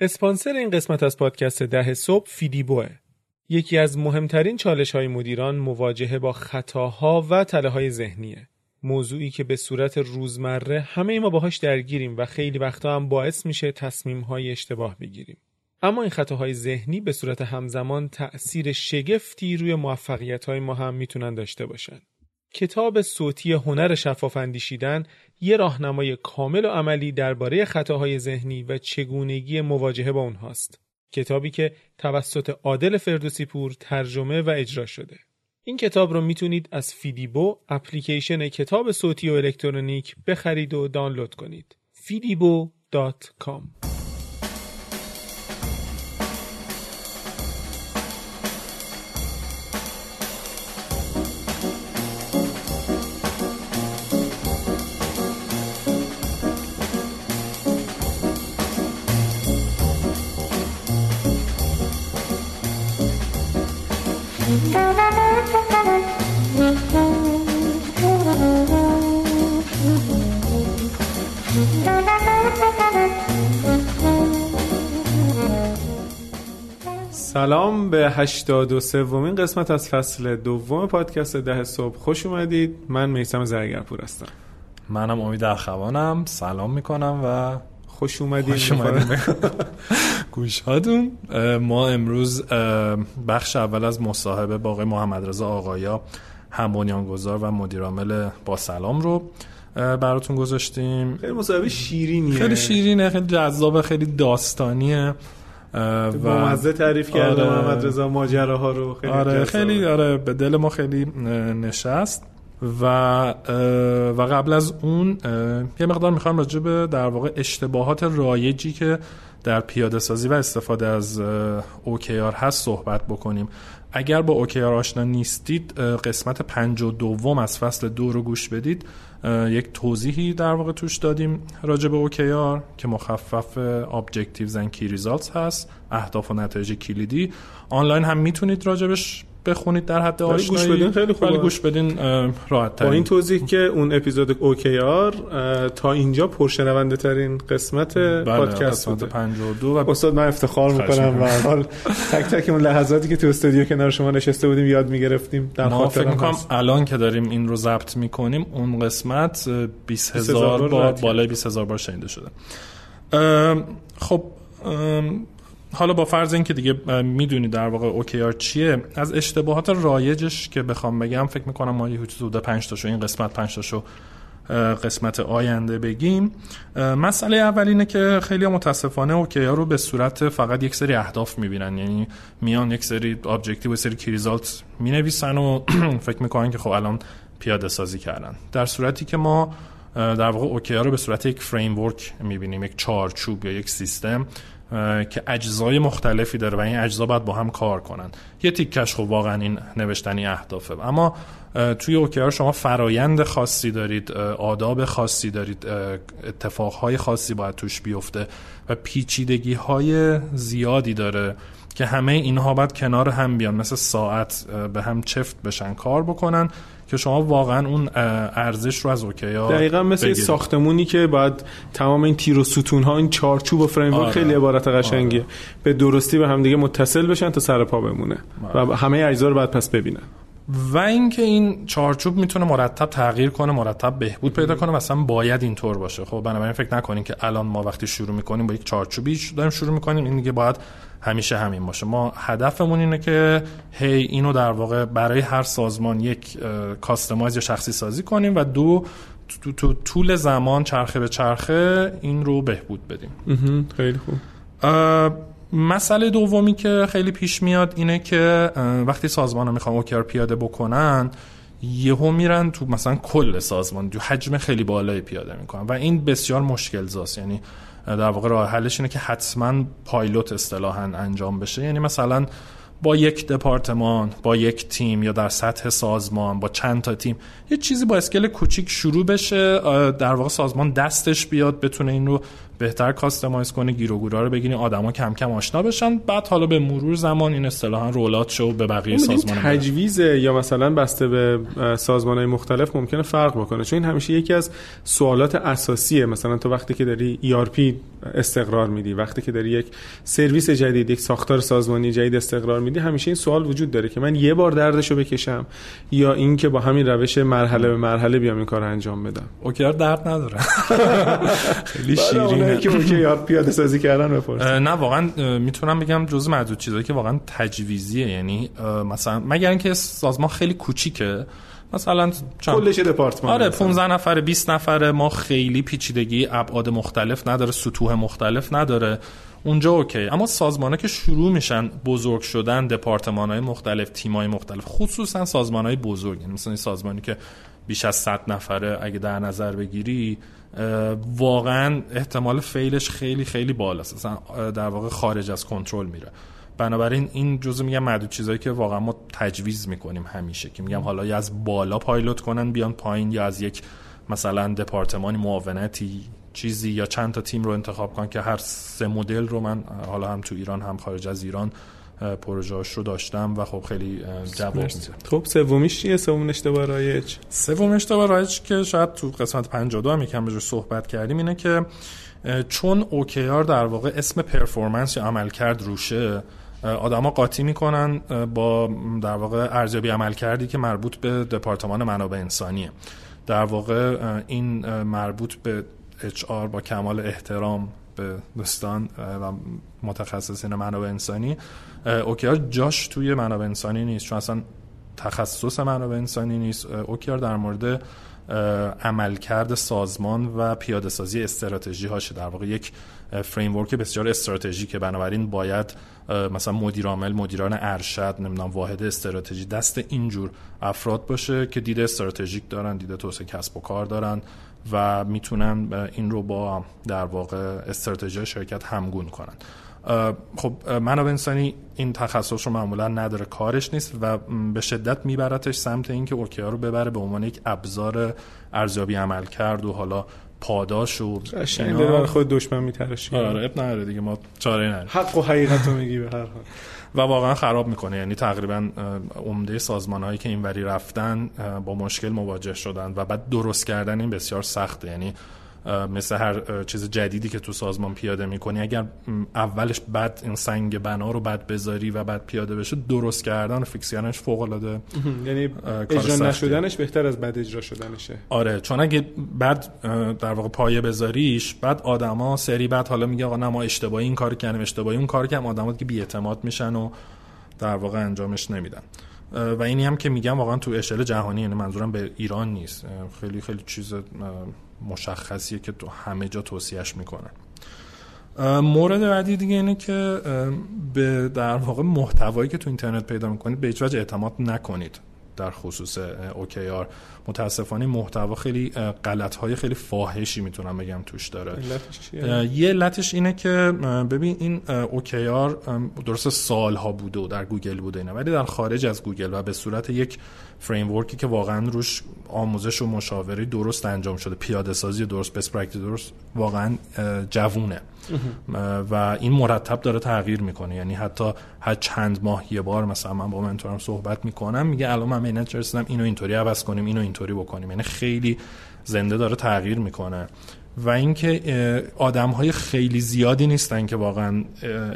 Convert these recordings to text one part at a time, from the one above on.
اسپانسر این قسمت از پادکست ده صبح فیدیبوه. یکی از مهمترین چالش های مدیران مواجهه با خطاها و تله های ذهنیه. موضوعی که به صورت روزمره همه ما باهاش درگیریم و خیلی وقتا هم باعث میشه تصمیم های اشتباه بگیریم. اما این خطاهای ذهنی به صورت همزمان تأثیر شگفتی روی موفقیت های ما هم می‌تونن داشته باشن. کتاب صوتی هنر شفاف اندیشیدن یه راهنمای کامل و عملی درباره خطاهای ذهنی و چگونگی مواجهه با اونهاست. کتابی که توسط عادل فردوسی پور ترجمه و اجرا شده. این کتاب رو می‌تونید از فیدیبو اپلیکیشن کتاب صوتی و الکترونیک بخرید و دانلود کنید. fidibo.com سلام به 83 سومین قسمت از فصل دوم پادکست ده صبح. خوش اومدید. من میسم زرگرپور هستم. منم امید اخوانم سلام می‌کنم و خوش اومدید. خوش اومدید. گوشهاتون. ما امروز بخش اول از مصاحبه با آقای محمد رضا آقایا هم بنیانگذار و مدیرعامل با سلام رو براتون گذاشتیم. خیلی مصاحبه شیرینیه. خیلی شیرینه خیلی جذاب خیلی داستانیه. و مزه تعریف کرده آره. محمد رضا ماجراها رو خیلی آره خیلی آره به دل ما خیلی نشست. و و قبل از اون یه مقدار می‌خوام راجع به در واقع اشتباهات رایجی که در پیاده سازی و استفاده از OKR هست صحبت بکنیم. اگر با OKR آشنا نیستید قسمت پنج و دوم از فصل دو رو گوش بدید. یک توضیحی در واقع توش دادیم راجع به OKR که مخفف Objectives and Key Results هست اهداف و نتایج کلیدی. آنلاین هم می‌تونید راجبش بخونید در حد آشنایی گوش بدین خیلی خوبه. گوش بدین راحت با این توضیح که اون اپیزود OKR تا اینجا پرشنونده ترین قسمت بله پادکست بوده. 52 و استاد من افتخار می‌کنم و حال تک تک اون لحظاتی که تو استودیو کنار شما نشسته بودیم یاد می‌گرفتیم. در ما فکر می‌کنم الان که داریم این رو ضبط می‌کنیم اون قسمت 20000 بار بالای 20000 بار شنیده شده. خب حالا با فرض اینکه دیگه می‌دونی در واقع OKR چیه از اشتباهات رایجش که بخوام بگم فکر می‌کنم ما یه حدود 5 تاشو این قسمت 5 تاشو قسمت آینده بگیم. مسئله اول اینه که خیلی متاسفانه OKR رو به صورت فقط یک سری اهداف می‌بینن. یعنی میان یک سری objective و سری key result می‌نویسن و فکر می‌کنن که خب الان پیاده سازی کردن. در صورتی که ما در واقع OKR رو به صورت یک فریم ورک می‌بینیم یک چارچوب یا یک سیستم. که اجزای مختلفی داره و این اجزا باید با هم کار کنن. یه تیکش خب واقعا این نوشتنی اهدافه. اما توی اوکیار شما فرایند خاصی دارید آداب خاصی دارید اتفاقهای خاصی باید توش بیفته و پیچیدگی های زیادی داره که همه اینها باید کنار هم بیان. مثل ساعت به هم چفت بشن کار بکنن که شما واقعا اون ارزش رو از اوکیا دقیقا مثل ساختمونی که باید تمام این تیر و ستون ها این چارچوب و فریم آره. خیلی عبارت قشنگیه آره. به درستی به هم دیگه متصل بشن تا سر پا بمونه آره. و همه اجزا رو باید پس ببینن و اینکه این چارچوب می‌تونه مرتب تغییر کنه مرتب بهبود پیدا کنه مثلا باید اینطور باشه. خب بنابراین فکر نکنین که الان ما وقتی شروع می‌کنیم با یک چارچوبی داریم شروع می‌کنیم این دیگه باید همیشه همین باشه. ما هدفمون اینه که هی اینو در واقع برای هر سازمان یک کاستماایز یا شخصی سازی کنیم و دو تو, تو طول زمان چرخه به چرخه این رو بهبود بدیم. خیلی خوب. مسئله دومی که خیلی پیش میاد اینه که وقتی سازمان ها می‌خوان اوکر پیاده بکنن یهو میرن تو مثلا کل سازمان تو حجم خیلی بالایی پیاده می‌کنن و این بسیار مشکل زاست. یعنی در واقع راه حلش اینه که حتما پایلوت اصطلاحا انجام بشه. یعنی مثلا با یک دپارتمان با یک تیم یا در سطح سازمان با چند تا تیم یه چیزی با اسکل کوچیک شروع بشه در واقع سازمان دستش بیاد بتونه این رو بهتر کاستماایز کنی گیر و گورا رو بگیری آدما کم کم آشنا بشن. بعد حالا به مرور زمان این اصطلاحا رولات شو به بقیه سازمان تجویز یا مثلا بسته به سازمان های مختلف ممکنه فرق بکنه. چون این همیشه یکی از سوالات اساسیه. مثلا تو وقتی که داری ERP استقرار میدی وقتی که داری یک سرویس جدید یک ساختار سازمانی جدید استقرار میدی همیشه این سوال وجود داره که من یه بار دردشو بکشم یا اینکه با همین روش مرحله به مرحله بیام این کار انجام بدم. اوکیار درد نداره. خیلی شیرینه. که اوکیار پیاده سازی کردن نه واقعا می‌تونم بگم جز معدود چیزایی که واقعا تجویزیه. یعنی مثلا مگر اینکه سازمان خیلی کوچیکه. مثلا کلش دپارتمان آره 15 نفر 20 نفره. ما خیلی پیچیدگی ابعاد مختلف نداره سطوح مختلف نداره. اونجا اوکی. اما سازمان ها که شروع میشن بزرگ شدن دپارتمان های مختلف تیم های مختلف خصوصا سازمان های بزرگ. یعنی مثلا این سازمانی که بیش از 100 نفره اگه در نظر بگیری واقعا احتمال فیلش خیلی خیلی بالاست. اصلا در واقع خارج از کنترل میره. بنابراین این جزء میگم معدود چیزایی که واقعا ما تجویز می‌کنیم همیشه که میگم حالا یا از بالا پایلوت کنن بیان پایین یا از یک مثلا دپارتمانی معاونتی چیزی یا چند تا تیم رو انتخاب کن که هر سه مدل رو من حالا هم تو ایران هم خارج از ایران پروژهاش رو داشتم و خب خیلی جواب میده خب سومیش چیه؟ سوم اشتباه رایج؟ سوم اشتباه رایج که شاید تو قسمت 52 هم یکم بهش صحبت کردیم اینه که چون OKR در واقع اسم پرفورمنس یا عملکرد روشه آدما قاطی می‌کنن با در واقع ارزیابی عمل کردی که مربوط به دپارتمان منابع انسانیه. در واقع این مربوط به اچ با کمال احترام به دوستان و متخصصین منابع انسانی. اوکیار جاش توی منابع انسانی نیست چون اصلا تخصص منابع انسانی نیست. اوکیار در مورد عملکرد سازمان و پیاده سازی استراتژی هاشه در واقع یک فریم ورک بسیار استراتژیکه. بنابراین باید مثلا مدیر عامل مدیران ارشد نمی‌دونم واحد استراتژی دست اینجور افراد باشه که دید استراتژیک دارن دید توسعه کسب و کار دارن و می‌تونن این رو با در واقع استراتژی شرکت همگون کنن. خب منابع انسانی این تخصص رو معمولا نداره کارش نیست و به شدت میبرتش سمت اینکه اوکیا رو ببره به عنوان یک ابزار ارزیابی عمل کرد و حالا پاداش و اینا. خود دشمن میترشی آره اب نداره دیگه ما چاره نداریم. حق و حقیقت رو میگی به هر حال. و واقعا خراب می‌کنه یعنی تقریبا عمده سازمان هایی که اینوری رفتن با مشکل مواجه شدن و بعد درست کردن این بسیار سخته. یعنی مثل هر چیز جدیدی که تو سازمان پیاده می‌کنی اگر اولش بد این سنگ بنا رو بد بذاری و بعد پیاده بشه درست کردن و فیکس کردنش فوق العاده یعنی اجرا نشدنش بهتر از بد اجرا شدنشه. آره چون اگه بعد در واقع پایه بذاریش بعد آدما سری بعد حالا میگه آقا نه ما اشتباهی این کار کردیم اشتباهی اون کار کردیم آدما که بی‌اعتماد میشن و در واقع انجامش نمیدن. و اینی هم که میگم واقعا تو اشل جهانی یعنی منظورم به ایران نیست. خیلی خیلی چیز مشخصیه که تو همه جا توصیهش می‌کنن. مورد بعدی دیگه اینه که به در واقع محتوایی که تو اینترنت پیدا می‌کنید به هیچ وجه اعتماد نکنید در خصوص OKR متاسفانه محتوا خیلی غلط های خیلی فاحشی می‌تونم بگم توش داره. یه علتش اینه که ببین این OKR درست سالها بوده و در گوگل بوده اینا ولی در خارج از گوگل و به صورت یک فریم که واقعا روش آموزش و مشاوره درست انجام شده پیاده سازی درست بس درست واقعا جوونه. و این مرتب داره تغییر می‌کنه. یعنی حتی هر چند ماه یه بار مثلا من با mentor م صحبت می‌کنم میگه الان من به اینت رسیدم اینو اینطوری عوض کنیم اینو اینطوری بکنیم. یعنی خیلی زنده داره تغییر می‌کنه. و اینکه آدم های خیلی زیادی نیستن که واقعا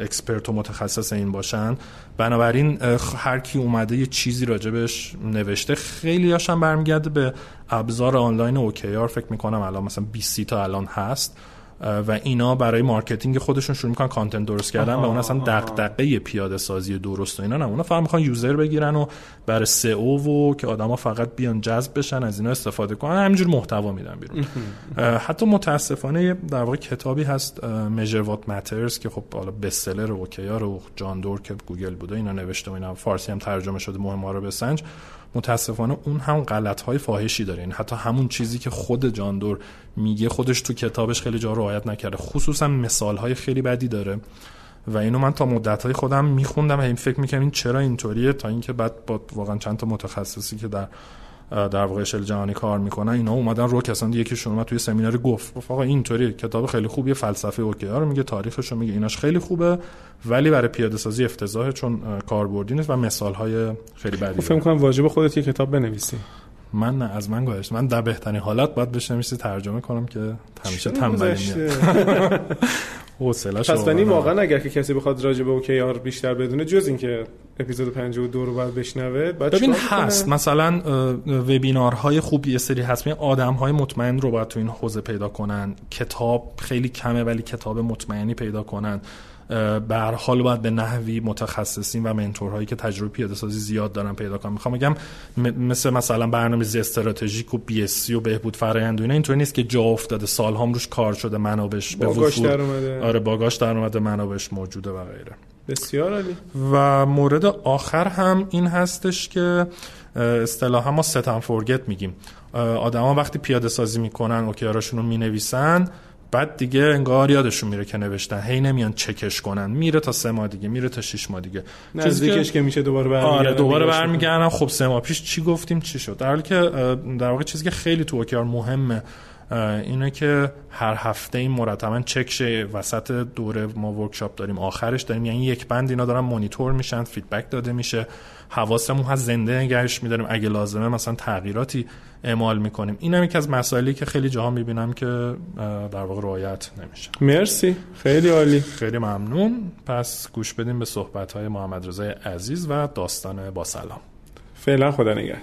expert و متخصص این باشن. بنابراین هر کی اومده یه چیزی راجبش نوشته خیلی هاشم برمیگرده به ابزار آنلاین OKR فکر می‌کنم الان مثلا 20 تا الان هست. و اینا برای marketing خودشون شروع می‌کنن content درست کردن و اون اصلا دغدغه پیاده سازی درست و اینا نه. اونا فقط می‌خوان user بگیرن و برای SEO و که آدما فقط بیان جذب بشن از اینا استفاده کنن. همینجور محتوا میدن بیرون. حتی متاسفانه در واقع کتابی هست میجر وات ماترز که خب حالا بستسلر اوکیار و جان دور که گوگل بوده اینا نوشته و اینا. فارسی هم ترجمه شده مهم رو بسنج. متاسفانه اون هم غلط های فاحشی داره. یعنی حتی همون چیزی که خود جاندور میگه خودش تو کتابش خیلی جا رعایت نکرده. خصوصا مثال های خیلی بدی داره. و اینو من تا مدت های خودم میخوندم و این فکر می‌کنم این چرا اینطوریه تا اینکه بعد با واقعا چند تا متخصصی که در در واقع اشل جهانی کار می‌کنن. اینا اومدن رو اصلا یکیشون اومد توی سمیناری گفت. گفت آقا اینطوری کتاب خیلی خوبیه فلسفه اوکیا رو میگه تاریخش رو میگه. ایناش خیلی خوبه ولی برای پیاده سازی افتضاحه چون کاربردی نیست و مثال های خیلی بدی فکر کنم واجب خودت یه کتاب بنویسی. من نه از من گذشت من در بهترین حالت باید بشنویسی ترجمه کنم که همیشه تنبلی حوصله‌اش پس بنی واقعا اگر که کسی بخواد راجع به اوکیار بیشتر بدونه جز اینکه اپیزود 52 رو باید بشنوه بعد ببین هست. مثلا وبینارهای خوبی یه سری هست. آدم‌های مطمئن رو باید تو این حوزه پیدا کنن. کتاب خیلی کمه ولی کتاب مطمئنی پیدا کنن. به هر حال باید به نحوی متخصصین و منتورهایی که تجربه پیاده سازی زیاد دارن پیدا کنم. می‌خوام بگم مثل مثلا برنامه‌ریزی استراتژیک و بی اس سی و بهبود فرآیند اینا اینطوری نیست که جا افتاده سالهام روش کار شده منابعش به باگاش در اومده. آره باگاش در اومده منابعش موجوده و غیره. بسیار عالی. و مورد آخر هم این هستش که اصطلاحا ما set and forget میگیم. آدما وقتی پیاده سازی می‌کنن OKR اشون رو می‌نویسن بعد دیگه انگار یادشون میره که نوشتن. هی نمیان چکش کنن. میره تا سه ماه دیگه میره تا شش ماه دیگه. نزدیکش که میشه دوباره برمیگردن آره دوباره برمیگردن. خب سه ماه پیش چی گفتیم؟ چی شد؟ در حالی که در واقع چیزی که خیلی تو OKR مهمه اینه که هر هفته این مرتبا چک شه وسط دوره ما workshop داریم. آخرش داریم. یعنی یک بند اینا دارن مانیتور میشن feedback داده میشه. حواسمون هست زنده نگهش میداریم. اگه لازمه مثلا تغییراتی اعمال می‌کنیم. این هم یکی از مسائلی که خیلی جاها می‌بینم که در واقع رعایت نمیشه. مرسی. خیلی عالی. خیلی ممنون. پس گوش بدیم به صحبت های محمد رضای عزیز و داستان با سلام. فعلا خدا نگهدار.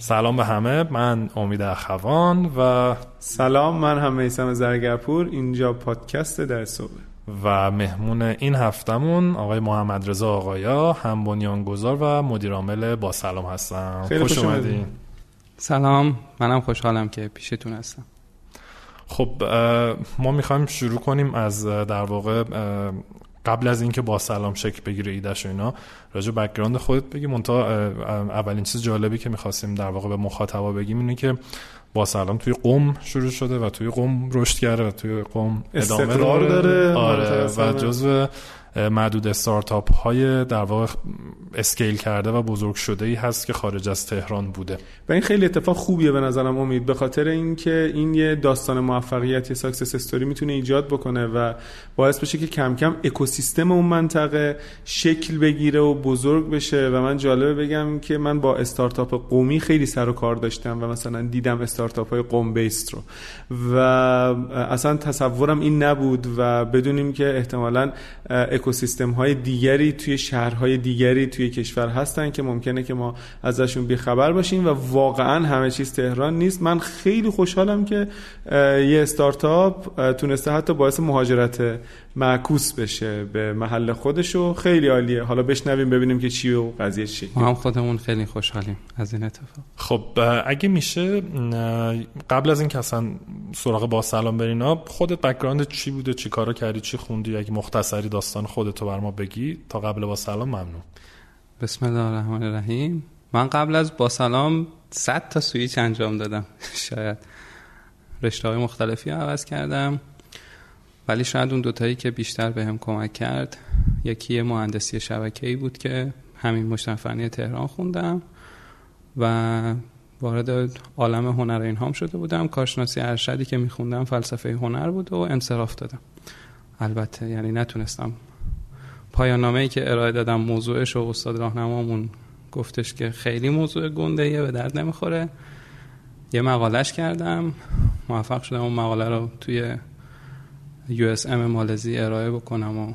سلام به همه. من امید اخوان و سلام من هم میسم زرگرپور. اینجا پادکست در صبح. و مهمون این هفتمون آقای محمد رضا آقایا هم بنیانگذار و مدیر عامل با سلام هستم. خیلی خوش اومدین. سلام منم خوشحالم که پیشتون هستم. خب ما می‌خوایم شروع کنیم از در واقع قبل از اینکه با سلام شکل بگیره ایدش و اینا راجع background خودت بگیم منتها اولین چیز جالبی که می‌خواستیم در واقع به مخاطبا بگیم اینه که باسلام توی قم شروع شده و توی قم رشد کرده و توی قم ادامه داره, داره. آره و جزو معدود استارتاپ های در واقع scale کرده و بزرگ شده ای هست که خارج از تهران بوده. و این خیلی اتفاق خوبیه به نظرم امید به خاطر اینکه این یه داستان موفقیت یه success story می‌تونه ایجاد بکنه و باعث بشه که کم کم اکوسیستم اون منطقه شکل بگیره و بزرگ بشه. و من جالبه بگم که من با استارتاپ قومی خیلی سر و کار داشتم و مثلا دیدم استارتاپ های قوم بیست رو. و اصلا تصورم این نبود و بدونیم که احتمالاً اکوسیستم های دیگری توی شهرهای دیگری توی کشور هستن که ممکنه که ما ازشون بیخبر باشیم و واقعا همه چیز تهران نیست. من خیلی خوشحالم که یه استارتاپ تونسته حتی باعث مهاجرت معکوس بشه به محل خودش و خیلی عالیه. حالا بشنویم ببینیم که چی و قضیه چی ما هم خودمون خیلی خوشحالیم از این اتفاق. خب اگه میشه قبل از این که اصلا سراغ باسلام بریم خودت background چی بوده چی کارا کردی چی خوندی؟ اگه مختصری داستان خودتو برا ما بگی تا قبل باسلام ممنون. بسم الله الرحمن الرحیم. من قبل از باسلام 100 تا سویچ انجام دادم. شاید رشته های مختلفی عوض کردم. ولی شاید اون دوتایی که بیشتر به کمک کرد یکی مهندسی شبکه ای بود که همین مشتفنی تهران خوندم و وارد عالم هنر اینهام شده بودم. کارشناسی ارشدی که میخوندم فلسفه هنر بود و انصراف دادم. البته یعنی نتونستم. پایان نامه ای که ارائه دادم موضوعش و استاد راهنمامون گفتش که خیلی موضوع گنده ایه به درد نمی‌خوره. یه مقالش کردم. موفق شدم اون مقاله رو توی USM مالزی ارائه بکنم و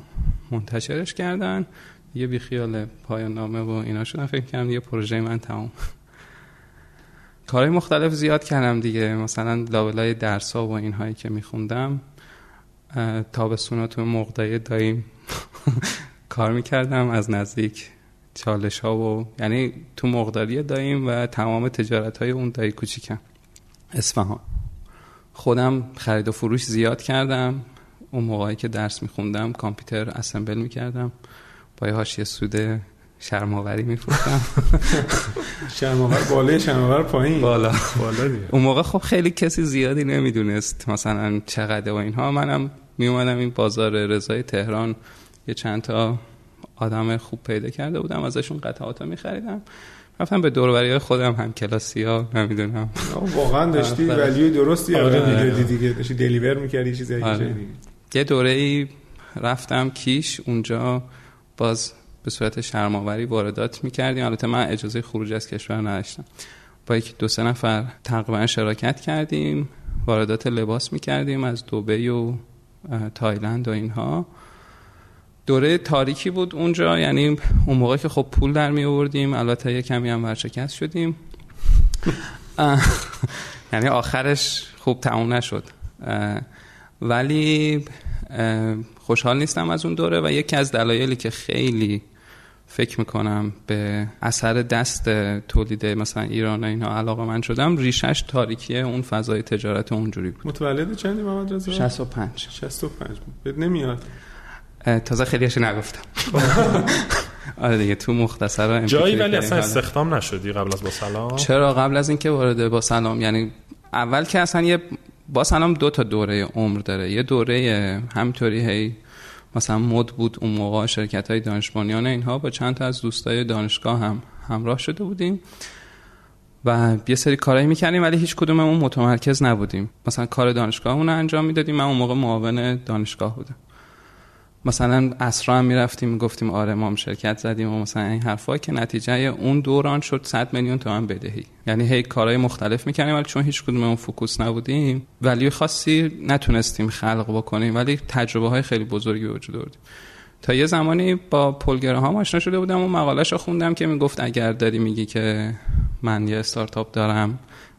منتشرش کردن. یه بیخیال پایان نامه و اینا شدن. فکر کردم یه پروژه من تمام کارهای مختلف زیاد کردم دیگه. مثلا لابلای درس ها و اینهایی که میخوندم تابستونا تو مقدای داییم کار می‌کردم. از نزدیک چالش ها و یعنی تو مقداری داییم و تمام تجارت های اون دایی کوچیکم. اصفهان. خودم خرید و فروش زیاد کردم. اون موقعی که درس میخوندم کامپیوتر اسمبل می‌کردم. با یه سود شرماوری میفروختم. شرماور بالا شرماور پایین. بالا. بالا اون موقع خب خیلی کسی زیادی نمی‌دونست مثلا چقدر و اینها. منم میومدم این بازار رضای تهران. یه چند تا آدم خوب پیدا کرده بودم. ازشون قطعات می خریدم رفتم به دوروری خودم هم کلاسی ها نمی‌دونم واقعا داشتی آره. ولیوی درستی. آره دیگه داشتی دلیور می‌کردی چیزی آره. یه دوره ای رفتم کیش اونجا باز به صورت شرماوری واردات می‌کردیم. البته من اجازه خروج از کشور نداشتم. با یک دو سه نفر تقریبا شراکت کردیم واردات لباس می‌کردیم از دوبی و تایلند و اینها. دوره تاریکی بود اونجا یعنی اون موقع که خب پول در می آوردیم البته یه کمی هم ورشکست شدیم. یعنی آخرش خوب تموم نشد. ولی خوشحال نیستم از اون دوره و یکی از دلایلی که خیلی فکر می‌کنم به اثر دست تولید مثلا ایران و اینها علاقه من شدم ریشش تاریکیه اون فضای تجارت اونجوری بود. متولد چندی محمد رضا 65 65 بد نمیاد؟ تازه خیلیش نگفتم. آره دیگه تو مختصر جایی ولی اصلا استخدام نشدی قبل از با سلام؟ چرا قبل از اینکه وارد با سلام؟ یعنی اول که اصلا یه با سلام دو تا دوره عمر داره. یه دوره همطوری هی مثلا مد بود اون موقع شرکت های دانشمانیان اینها با چند تا از دوستای دانشگاه هم همراه شده بودیم و یه سری کارایی می‌کنیم ولی هیچ کدوممون متمرکز نبودیم. مثلا کار دانشگاهمون رو انجام می‌دادیم. من اون موقع معاون دانشگاه بودم. مثلا اسرا هم می‌رفتیم می‌گفتیم آره ما هم شرکت زدیم و مثلا این حرفا که نتیجه اون دوران شد 100 میلیون تومن بدهی. یعنی هی کارهای مختلف می‌کنیم ولی چون هیچ کدوم اون فوکوس نبودیم ولی خاصی نتونستیم خلق بکنیم ولی تجربه های خیلی بزرگی وجود داشت تا یه زمانی با پلگره ها آشنا شده بودم و مقالش رو خوندم که می‌گفت اگر داری میگی که من یه استارتاپ دارم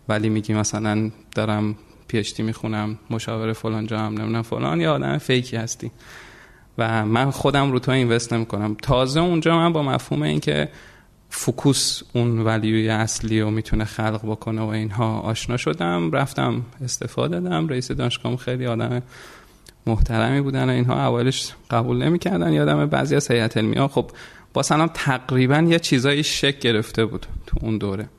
ولی میگی مثلا دارم پی می‌خونم مشاور فلان جا هم نمی‌دونم فلان یا آدم fake ی هستی. و من خودم رو تو invest نمی کنم تازه اونجا من با مفهوم اینکه focus اون value ی اصلی رو می‌تونه خلق بکنه و اینها آشنا شدم رفتم استعفا دادم. رئیس دانشگاه خیلی آدم محترمی بودن و اینها اولش قبول نمی‌کردن. یادم بعضی از هیئت علمی ها. خب باسلام تقریبا یه چیزایی شکل گرفته بود تو اون دوره.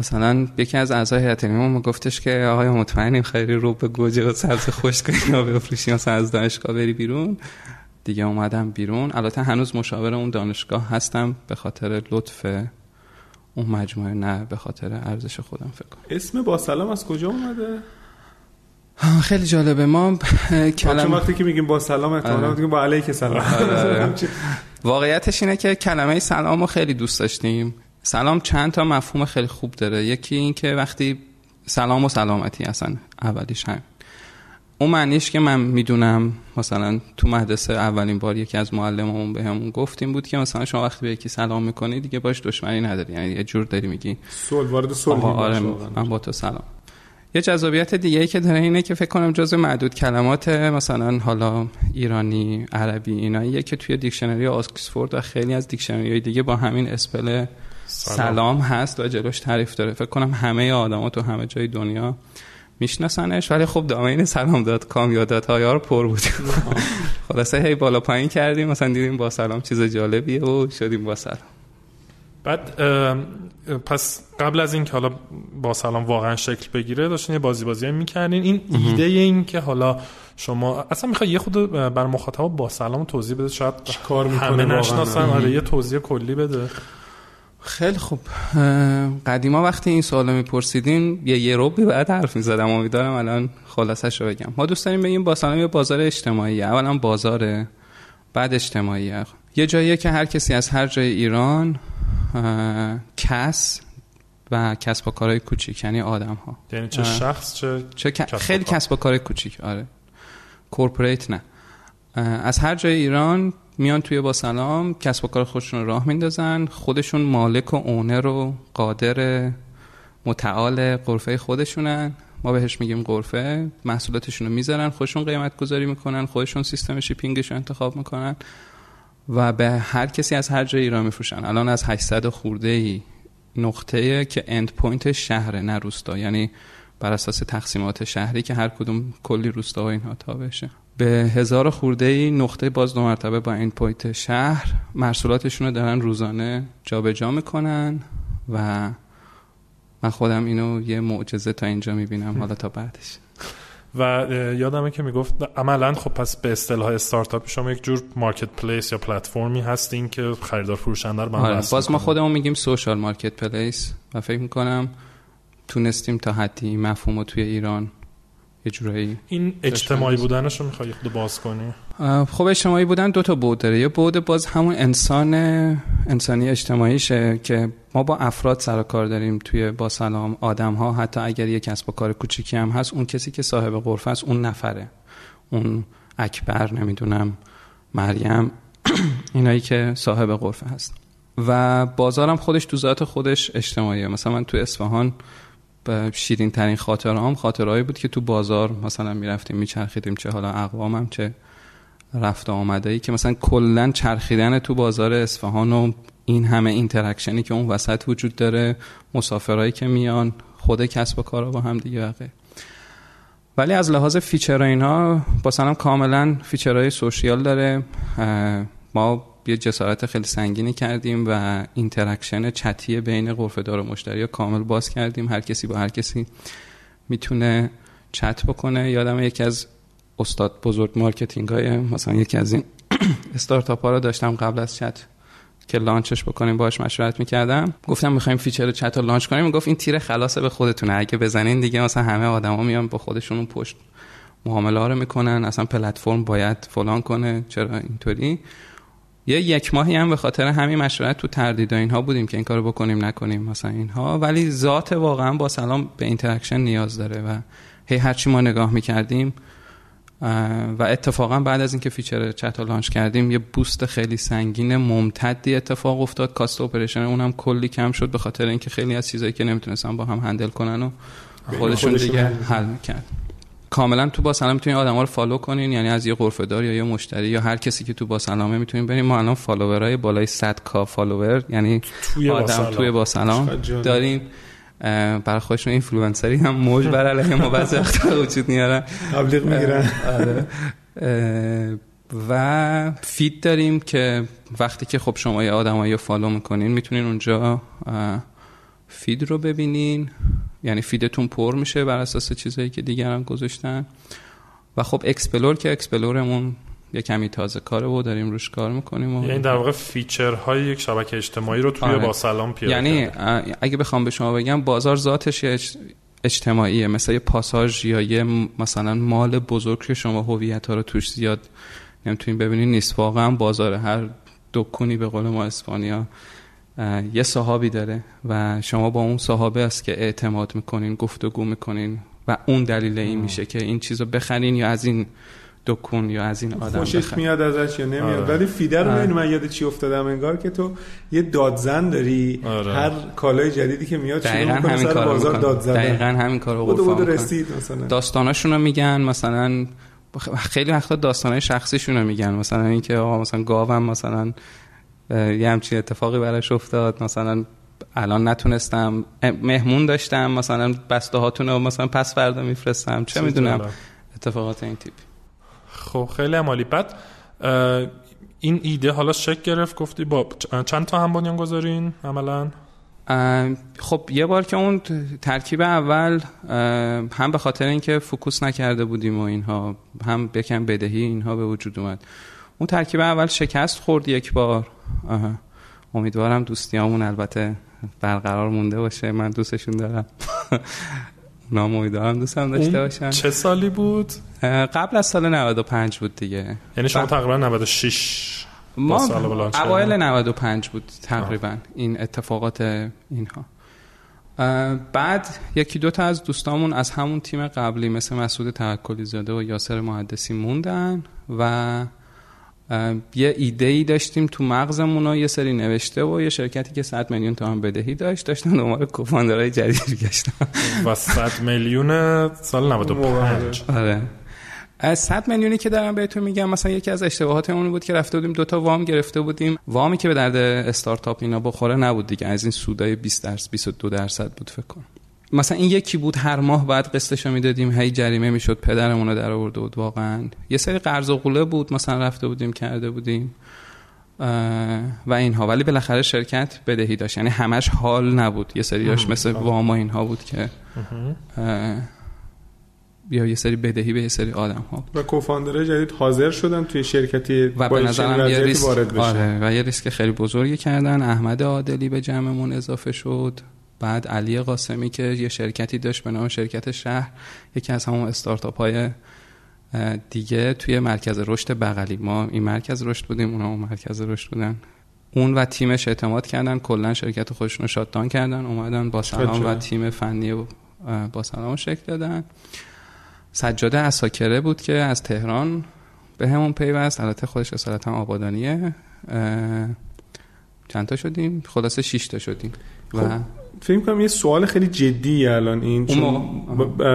مثلا یکی از اعضای هیئت علمی گفتش که آقای مطمئنیم خیلی رو به گوجه و سبز خوش کنی یا بفروشی مثلا از دانشگاه بری بیرون. دیگه اومدم بیرون. البته هنوز مشاور اون دانشگاه هستم به خاطر لطف اون مجموعه نه به خاطر ارزش خودم فکر کنم. اسم با سلام از کجا اومده؟ خیلی جالبه. ما کلمه وقتی که میگیم با سلام احتمالاً آره. با علیک سلام. آره. واقعیتش اینه که کلمه سلام رو خیلی دوست داشتیم. سلام چند تا مفهوم خیلی خوب داره. یکی این که وقتی سلام و سلامتی اصلا اولیش هم اون معنیش که من می‌دونم مثلا تو مدرسه اولین بار یکی از معلممون بهمون گفتیم بود که مثلا شما وقتی به یکی سلام می‌کنی دیگه باش دشمنی نداری. یعنی یه جور داری میگی. سول وارد سول آره من با تو سلام. یه جذابیت دیگه ای که داره اینه که فکر کنم جزو معدود کلمات مثلا حالا ایرانی عربی ایناییه که توی دیکشنری آکسفورد و خیلی از دیکشنری دیگه با همین اسپل سلام. هست و جلوش تعریف داره. فکر کنم همه آدما تو همه جای دنیا میشناسنش ولی خب domain سلام dot com یا dot های پر بود. خلاصه هی بالا پایین کردیم مثلا دیدیم باسلام چیز جالبیه و شدیم باسلام. بعد پس قبل از اینکه حالا باسلام واقعا شکل بگیره داشتین یه بازی بازی می‌کردین. این ایده این که حالا شما اصلا می‌خوای یه خود برا مخاطب باسلام توضیح بده شاید کار می‌کنه همه نشناسن. آره یه توضیح کلی بده. خیلی خوب. قدیما وقتی این سوال میپرسیدین یه یه روبی بعد حرف می‌زدم. امیدوارم الان خلاصش رو بگم. ما دوست داریم بگیم با سلام یه بازار اجتماعی. اولا بازاره بعد اجتماعی. یه جاییه که هر کسی از هر جای ایران کس و کسب و کارهای کوچیک یعنی آدم ها یعنی چه شخص چه, چه خیلی کسب و کار کوچیک. آره. corporate نه. از هر جای ایران میان توی باسلام کسب و کار خودشون رو راه میندازن. خودشون مالک و owner و قادر متعال غرفه خودشونن. ما بهش میگیم غرفه. محصولاتشون رو می‌ذارن خودشون قیمت گذاری می‌کنن خودشون سیستم shipping ش رو انتخاب می‌کنن و به هر کسی از هر جای ایران میفروشن. الان از 800 خورده ای نقطه که end point شهر نه روستا. یعنی بر اساس تقسیمات شهری که هر کدوم کلی روستا و اینها تا بشه به هزار خورده ای نقطه باز دو مرتبه با end point شهر. محصولاتشون رو دارن روزانه جابجا جا می‌کنن و من خودم اینو یه معجزه تا اینجا می‌بینم. حالا تا بعدش. و یادمه که می‌گفت عملا خب پس به اصطلاح استارتاپ شما یک جور marketplace یا پلتفرمی هستین که خریدار فروشنده رو آره باز ما خودمون میگیم social marketplace و فکر می‌کنم تونستیم تا حدی مفهوم توی ایران یه جورایی این اجتماعی بودنش رو می‌خوای خود باز کنی؟ خب اجتماعی بودن دو تا بود داره. یه بود باز همون انسان انسانی اجتماعیشه که ما با افراد سر کار داریم توی با سلام آدم ها حتی اگر یه کسب و کار کوچیکی هم هست اون کسی که صاحب غرفه است اون نفره. اون اکبر نمی‌دونم مریم اینایی که صاحب غرفه هست. و بازارم خودش تو ذات خودش اجتماعیه. مثلا من تو اصفهان شیرین ترین خاطرهام خاطرهایی بود که تو بازار مثلا می‌رفتیم میچرخیدیم چه حالا اقوامم چه رفت آمده ای که مثلا کلا چرخیدن تو بازار اصفهان و این همه interaction ی که اون وسط وجود داره مسافرهایی که میان خود کسب و کارا با هم دیگه واقع ولی از لحاظ feature اینا با سلام کاملا feature های social داره. ما یه جسارت خیلی سنگینی کردیم و interaction چتی بین غرفه دار و مشتری کامل باز کردیم. هر کسی با هر کسی می‌تونه چت بکنه. یادم یکی از استاد بزرگ marketing های مثلا یکی از این استارتاپ ها رو داشتم قبل از چت که launch ش بکنیم باش مشورت می‌کردم. گفتم می‌خوایم feature چت رو launch کنیم. گفت این تیر خلاصه به خودتونه. اگه بزنین دیگه مثلا همه آدما میان با خودشون پشت معامله ها رو می‌کنن. اصلا پلتفرم باید فلان کنه. چرا اینطوری؟ یه یک ماهی هم به خاطر همین مشورت تو تردید اینها بودیم که این کارو بکنیم نکنیم مثلا اینها. ولی ذات واقعا با سلام به interaction نیاز داره و هی هرچی ما نگاه می‌کردیم و اتفاقا بعد از اینکه feature چت launch کردیم یه boost خیلی سنگین ممتدی اتفاق افتاد. cost operation اونم کلی کم شد به خاطر اینکه خیلی از چیزایی که نمی‌تونستن با هم handle کنن و خودشون دیگه حل می‌کرد کاملا تو با سلام می‌تونین آدما رو follow کنین یعنی از یه غرفه دار یا یه مشتری یا هر کسی که تو با سلامه می‌تونین بریم ما الان follower ای بالای 100 K follower یعنی توی آدم با توی با سلام داریم برای خودشون اینفلوئنسری هم موج بر علیه ما بعضی وقتا وجود میارن تبلیغ می‌گیرن. آره. و feed داریم که وقتی که خب شما یه آدمایی follow می‌کنین می‌تونین اونجا feed رو ببینین. یعنی feed تون پر میشه بر اساس چیزایی که دیگران گذاشتن. و خب explore که explore مون یه کمی تازه کاره و داریم روش کار می‌کنیم و یعنی در واقع های یک شبکه اجتماعی رو توی آره. با سلام پیاده یعنی اگه بخوام به شما بگم بازار ذاتش اجتماعیه. مثل یه پاساژ یا یه مثلا mall بزرگ که شما هویت ها رو توش زیاد نمی‌تونین ببینین نیست. واقعا بازار هر دکونی به قول ما اسپانیا یه صحابی داره و شما با اون صحابه است که اعتماد می‌کنین گفتگو می‌کنین و اون دلیل این میشه که این چیزو بخرین یا از این دکون یا از این آدم خوشش میاد ازش یا نمیاد. آره. ولی فیدر رو آره. من یاد چی افتادم انگار که تو یه دادزن داری. آره. هر کالای جدیدی که میاد دقیقاً همین کار بازار دقیقاً همین کارو بود رسید مثلا. داستاناشونو میگن مثلا خیلی وقتا داستانای شخصیشونو میگن. مثلا اینکه آقا مثلا گاوم مثلا یه همچین اتفاقی براش افتاد. مثلا الان نتونستم مهمون داشتم مثلا بسته هاتون رو مثلا پس فردا میفرستم. چه می‌دونم اتفاقات این تیپی خب خیلی عمالی بعد این ایده حالا شک گرفت گفتی با چند تا هم بنیان گذارین عملا؟ خب یه بار که اون ترکیب اول هم به خاطر اینکه فوکوس نکرده بودیم و اینها هم بکن بدهی اینها به وجود اومد. اون ترکیب اول شکست خورد یک بار. امیدوارم دوستیامون البته برقرار مونده باشه. من دوستشون دارم. نام امیدوارم دوستم داشته باشن. چه سالی بود؟ قبل از سال 95 بود دیگه. یعنی شما تقریبا 96 ما اوایل 95 بود تقریبا این اتفاقات اینها. بعد یکی دو تا از دوستامون از همون تیم قبلی مثل مسعود توکلی زاده و یاسر محدثی موندن و یه ایده ای داشتیم تو مغزمون و یه سری نوشته و یه شرکتی که 100 میلیون تومان بدهی داشت داشتن دنبال کوفاندرهای جدید گشتن و 100 میلیون سال 95 آره. از 100 میلیونی که دارم بهتون میگم مثلا یکی از اشتباهات اون بود که رفته بودیم دوتا وام گرفته بودیم. وامی که به درد استارتاپ اینا بخوره نبود دیگه از این سودای 20 درصد 22 درصد بود فکر کنم. مثلا این یکی بود هر ماه بعد قسطشو می‌دادیم هی جریمه می‌شد پدرمون رو در آورده بود واقعا. یه سری قرض و قوله بود مثلا رفته بودیم کرده بودیم و اینها. ولی بالاخره شرکت بدهی داشت. یعنی همش حال نبود. یه سریاش مثل وام و اینها بود که یا یه سری بدهی به یه سری آدم ها و کوفاندر جدید حاضر شدن توی شرکتی و به نظرم یه ریسک آره و یه ریسک خیلی بزرگی کردن. احمد عادلی به جمعمون اضافه شد. بعد علی قاسمی که یه شرکتی داشت به نام شرکت شهر یکی از همون استارتاپ های دیگه توی مرکز رشد بغلی. ما این مرکز رشد بودیم اونا اون مرکز رشد بودن. اون و تیمش اعتماد کردن کلا شرکت خودشون رو شاتدان کردن اومدن با سلام و تیم فنی با سلام شکل دادن. سجاده اساکره بود که از تهران به همون پیوست. البته خودش اصالتا آبادانیه. چند تا شدیم؟ خلاصه 6 تا شدیم. خب. و فکر کنم یه سوال خیلی جدی الان این چون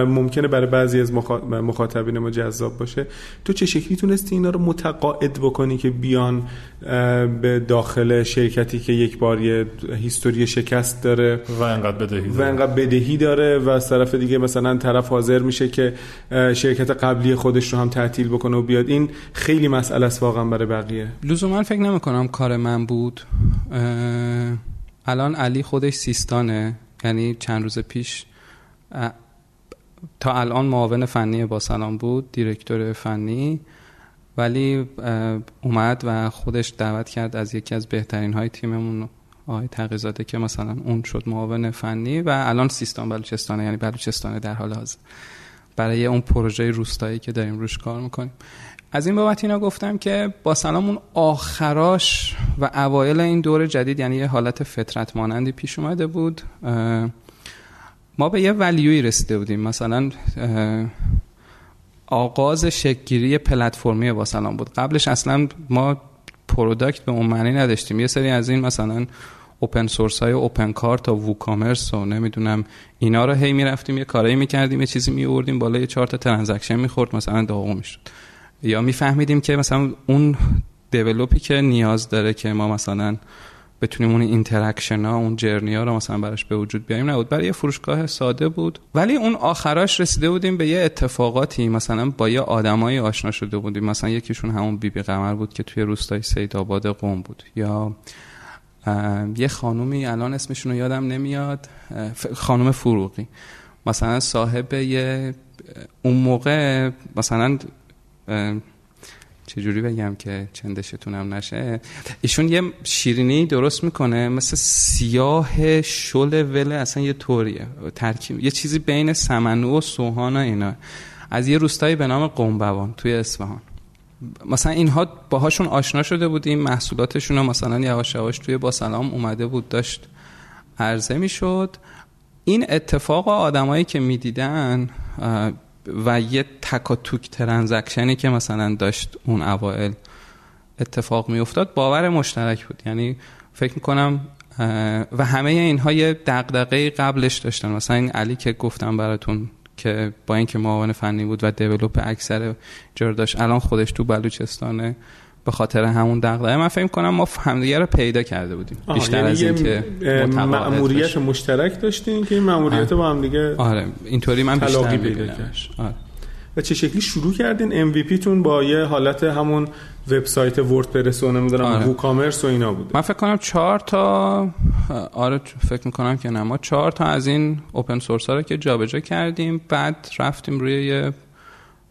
ممکنه برای بعضی از مخاطبین ما جذاب باشه. تو چه شکلی تونستی اینا رو متقاعد بکنی که بیان به داخل شرکتی که یک بار یه هیستوری شکست داره و انقدر بدهی داره. و انقدر بدهی داره و از طرف دیگه مثلا طرف حاضر میشه که شرکت قبلی خودش رو هم تعطیل بکنه و بیاد. این خیلی مسئله است واقعا برای بقیه. لزوما فکر نمی کنم کار من بود. الان علی خودش سیستانه؟ یعنی چند روز پیش تا الان معاون فنی با سلام بود دیرکتور فنی ولی اومد و خودش دعوت کرد از یکی از بهترین های تیممون آقای تقیزاده که مثلا اون شد معاون فنی و الان سیستان بلوچستانه یعنی بلوچستانه در حال حاضر. برای اون پروژه روستایی که داریم روش کار می‌کنیم. از این بابت اینا گفتم که با سلام آخراش و اوایل این دور جدید یعنی یه حالت فترت مانندی پیش اومده بود ما به یه value ی رسیده بودیم. مثلا آغاز شکل‌گیری پلتفرمی با سلام بود. قبلش اصلا ما product به اون معنی نداشتیم. یه سری از این مثلا open source های OpenCart و WooCommerce و نمی‌دونم اینا رو هی می‌رفتیم یه کارایی می‌کردیم یه چیزی میوردیم بالا یه چهار تا transaction می‌خورد مثلا داغون می‌شد. یا میفهمیدیم که مثلا اون develop ی که نیاز داره که ما مثلا بتونیم اون interaction ها اون journey ها رو مثلا براش به وجود بیاریم نبود. برای یه فروشگاه ساده بود. ولی اون آخراش رسیده بودیم به یه اتفاقاتی. مثلا با یه آدمایی آشنا شده بودیم. مثلا یکیشون همون بیبی بی قمر بود که توی روستای سید آباد قم بود. یا یه خانومی الان اسمشون رو یادم نمیاد. خانم فروغی. مثلا صاحب یه اون موقع مثلا چجوری بگم که چندشتونم نشه؟ ایشون یه شیرینی درست می‌کنه مثل سیاه شل وله اصلا یه طوریه ترکیب یه چیزی بین سمنو و سوهان و اینا. از یه روستایی به نام قنبوان توی اصفهان. مثلا اینها باهاشون آشنا شده بودیم محصولاتشون مثلا یواش یواش توی با سلام اومده بود داشت عرضه می‌شد. این اتفاق آدمایی که می‌دیدن و یه تک و توک ترانزکشنی که مثلا داشت اون اوائل اتفاق می افتاد باور مشترک بود. یعنی فکر می‌کنم و همه اینها یه دقدقه قبلش داشتن. مثلا این علی که گفتم براتون که با اینکه معاون فنی بود و دیولوپ اکثر جر داشت الان خودش تو بلوچستانه. به خاطر همون دغدغه. من فکر کنم ما همدیگه رو پیدا کرده بودیم. بیشتر یعنی از این که مأموریت مشترک داشتین که این مأموریت با هم دیگه آره اینطوری من بیشتر پیدا آره. و چه شکلی شروع کردین MVP تون با یه حالت همون وبسایت WordPress و نمی‌دونم آره. commerce و اینا بود من فکر کنم چهار تا آره فکر می‌کنم که نه. ما چهار تا از این open source ها رو که جابجا کردیم بعد رفتیم روی یه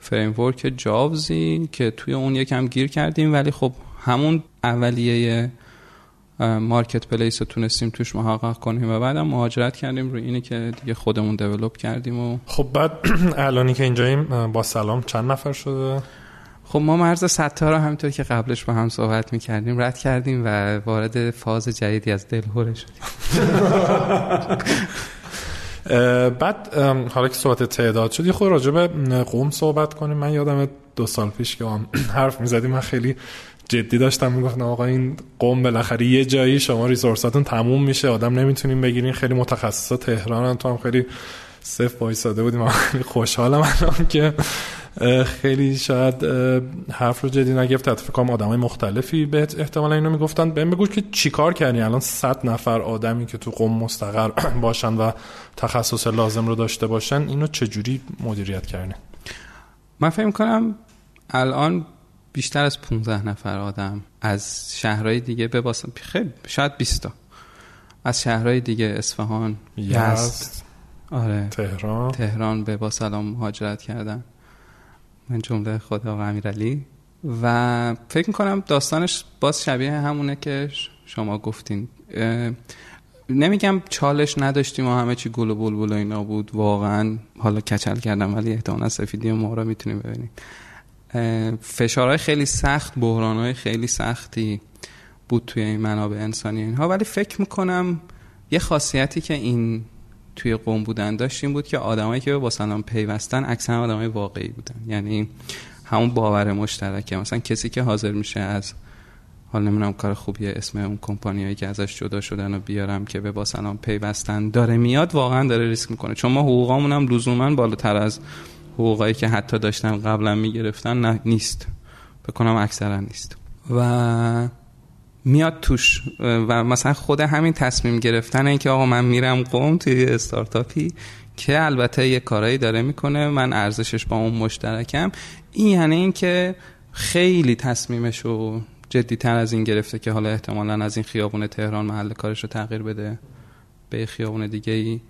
framework جاوایی که توی اون یکم گیر کردیم ولی خب همون اولیه مارکت پلیس رو تونستیم توش محقق کنیم و بعدم مهاجرت کردیم روی اینه که دیگه خودمون دیولپ کردیم و خب بعد الانی که اینجاییم با سلام چند نفر شده؟ خب ما مرز ستا رو همینطور که قبلش با هم صحبت می‌کردیم رد کردیم و وارد فاز جدیدی از دلهوره شدیم. بعد حالا که صحبت تعداد شد یه خود راجع به قوم صحبت کنیم. من یادم دو سال پیش که هم حرف می‌زدیم من خیلی جدی داشتم می‌گفتم آقا این قوم بالاخره یه جایی شما ریسورساتون تموم میشه آدم نمی‌تونیم بگیرین خیلی متخصصا تهران تو هم خیلی صف وایساده بودیم. خیلی خوشحالم الان که خیلی شاید حرف رو جدی نگرفت فکر کنم آدمای مختلفی بهت احتمالا اینو می‌گفتن. بهم بگو که چیکار کردی؟ الان 100 نفر آدمی که تو قوم مستقر باشن و تخصص لازم رو داشته باشن اینو چجوری مدیریت کردی؟ من فکر کنم الان بیشتر از 15 نفر آدم از شهرهای دیگه به خیلی شاید 20 تا. از شهرهای دیگه اصفهان یزد. آره. تهران. تهران به با سلام مهاجرت کردن. من جمله خود آقا امیرعلی. و فکر می‌کنم داستانش باز شبیه همونه که شما گفتین. نمیگم چالش نداشتیم و همه چی گل و بلبل و اینا بود. واقعا حالا کچل کردم ولی احتمالا سفیدی ما رو می‌تونیم ببینیم. فشارهای خیلی سخت بحرانهای خیلی سختی بود توی این منابع انسانی اینها. ولی فکر می‌کنم یه خاصیتی که این توی قوم بودن داشتیم بود که آدمایی که با سلام پیوستن اکثر آدمای واقعی بودن. یعنی همون باور مشترکه. مثلا کسی که حاضر میشه از حال نمی‌دونم کار خوبیه اسم اون کمپانیایی که ازش جدا شدن و بیارم که به با سلام پیوستن داره میاد واقعا داره ریسک می‌کنه. چون ما حقوقامون هم لزوما بالاتر از حقوقایی که حتی داشتن قبلا می‌گرفتن نیست. بکنم اکثرا نیست. و میاد توش و مثلا خود همین تصمیم گرفتن این که آقا من میرم قوم توی استارتاپی که البته یه کارایی داره می‌کنه من ارزشش با اون مشترکم. این یعنی این که خیلی تصمیمش رو جدی تر از این گرفته که حالا احتمالا از این خیابون تهران محل کارش رو تغییر بده به خیابون دیگه ای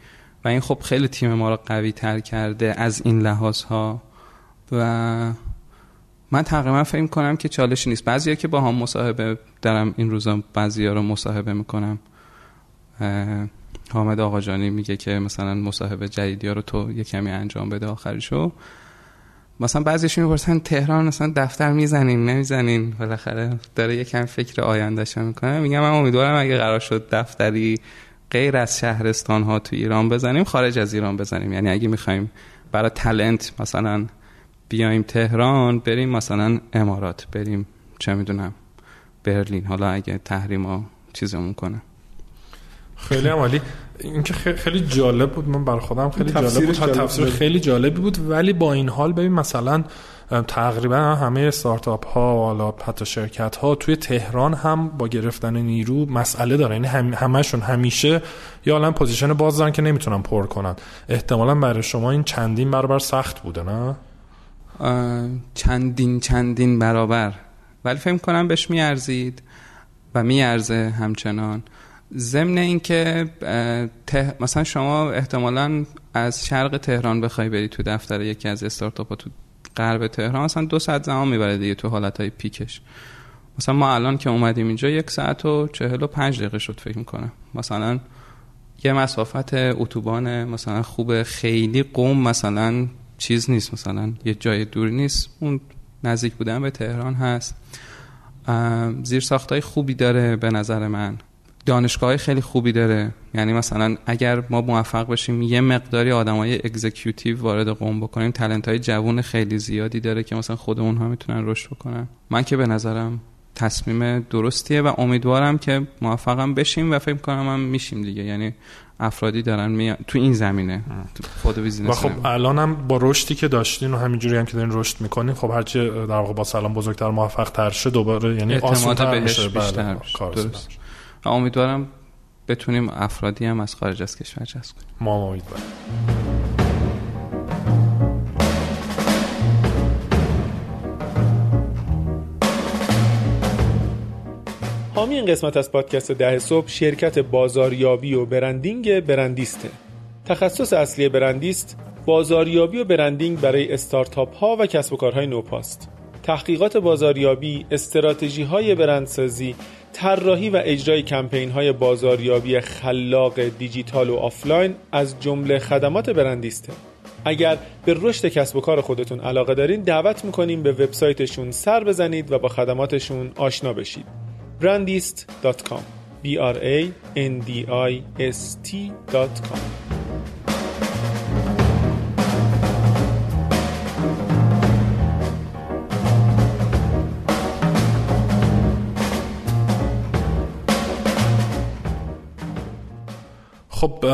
و این خب خیلی تیم ما رو قوی تر کرده از این لحاظ ها و من تقریبا فکر کنم که چالش نیست. بعضیا که با هم مصاحبه دارم این روزا بعضیا رو مصاحبه می‌کنم. حامد آقاجانی میگه که مثلا مصاحبه جدیدی رو تو یه کمی انجام بده آخرشو. مثلا بعضیش می‌پرسن تهران مثلا دفتر می‌زنین نمی‌زنین بالاخره داره یکم فکر آیندهش می‌کنه. میگم من امیدوارم اگه قرار شد دفتری غیر از شهرستان ها تو ایران بزنیم خارج از ایران بزنیم. یعنی اگه می‌خوایم برای تلنت مثلا بیایم تهران بریم مثلا امارات بریم چه می‌دونم برلین. حالا اگه تحریم ها چیزمون کنه. خیلی عمالی این که خیلی جالب بود. من بر خودم خیلی جالب بود. تفسیر خیلی جالبی بود. ولی با این حال ببین مثلا تقریبا همه استارتاپ ها و حالا حتی شرکت ها توی تهران هم با گرفتن نیرو مسئله داره. یعنی هم همشون همیشه یا الان position باز دارن که نمی‌تونن پر کنن. احتمالا برای شما این چندین برابر سخت بوده نه؟ چندین چندین برابر. ولی فکر کنم بهش میارزید و میارزه همچنان. ضمن اینکه ته... مثلا شما احتمالا از شرق تهران بخوای بری تو دفتر یکی از استارتاپ ها تو غرب تهران مثلا دو ساعت زمان می‌بره دیگه تو حالت های پیکش. مثلا ما الان که اومدیم اینجا یک ساعت و چهل و پنج دقیقه شد فکر می‌کنم. مثلا یه مسافت اتوبان مثلا خوب خیلی قوم مثلا چیز نیست مثلا یه جای دور نیست. اون نزدیک بودن به تهران هست. زیر ساختای خوبی داره به نظر من. دانشگاه خیلی خوبی داره. یعنی مثلا اگر ما موفق باشیم یه مقداری آدمای executive وارد قم بکنیم talent های جوون خیلی زیادی داره که مثلا خود اونها می‌تونن رشد بکنن. من که به نظرم تصمیم درستیه و امیدوارم که موفقم بشیم و فکر کنم هم میشیم دیگه. یعنی افرادی دارن می... تو این زمینه خود business و خب الان هم با رشدی که داشتین و همینجوری هم که دارین رشد می‌کنین خب هرچی در واقع با سلام بزرگتر موفق تر شه دوباره یعنی میشه. بیشتر بله. و امیدوارم بتونیم افرادی هم از خارج از کشور جذب کنیم. ما امیدوارم حامی این قسمت از پادکست ده صبح شرکت بازاریابی و برندینگ برندیسته. تخصص اصلی برندیست بازاریابی و برندینگ برای استارتاپ ها و کسب و کارهای نوپاست. تحقیقات بازاریابی، استراتژی های برندسازی، طراحی و اجرای کمپین های بازاریابی خلاق دیجیتال و آفلاین از جمله خدمات برندیسته. اگر به رشد کسب و کار خودتون علاقه دارین دعوت می‌کنیم به وبسایتشون سر بزنید و با خدماتشون آشنا بشید. brandist.com b r a n d i s t.com خب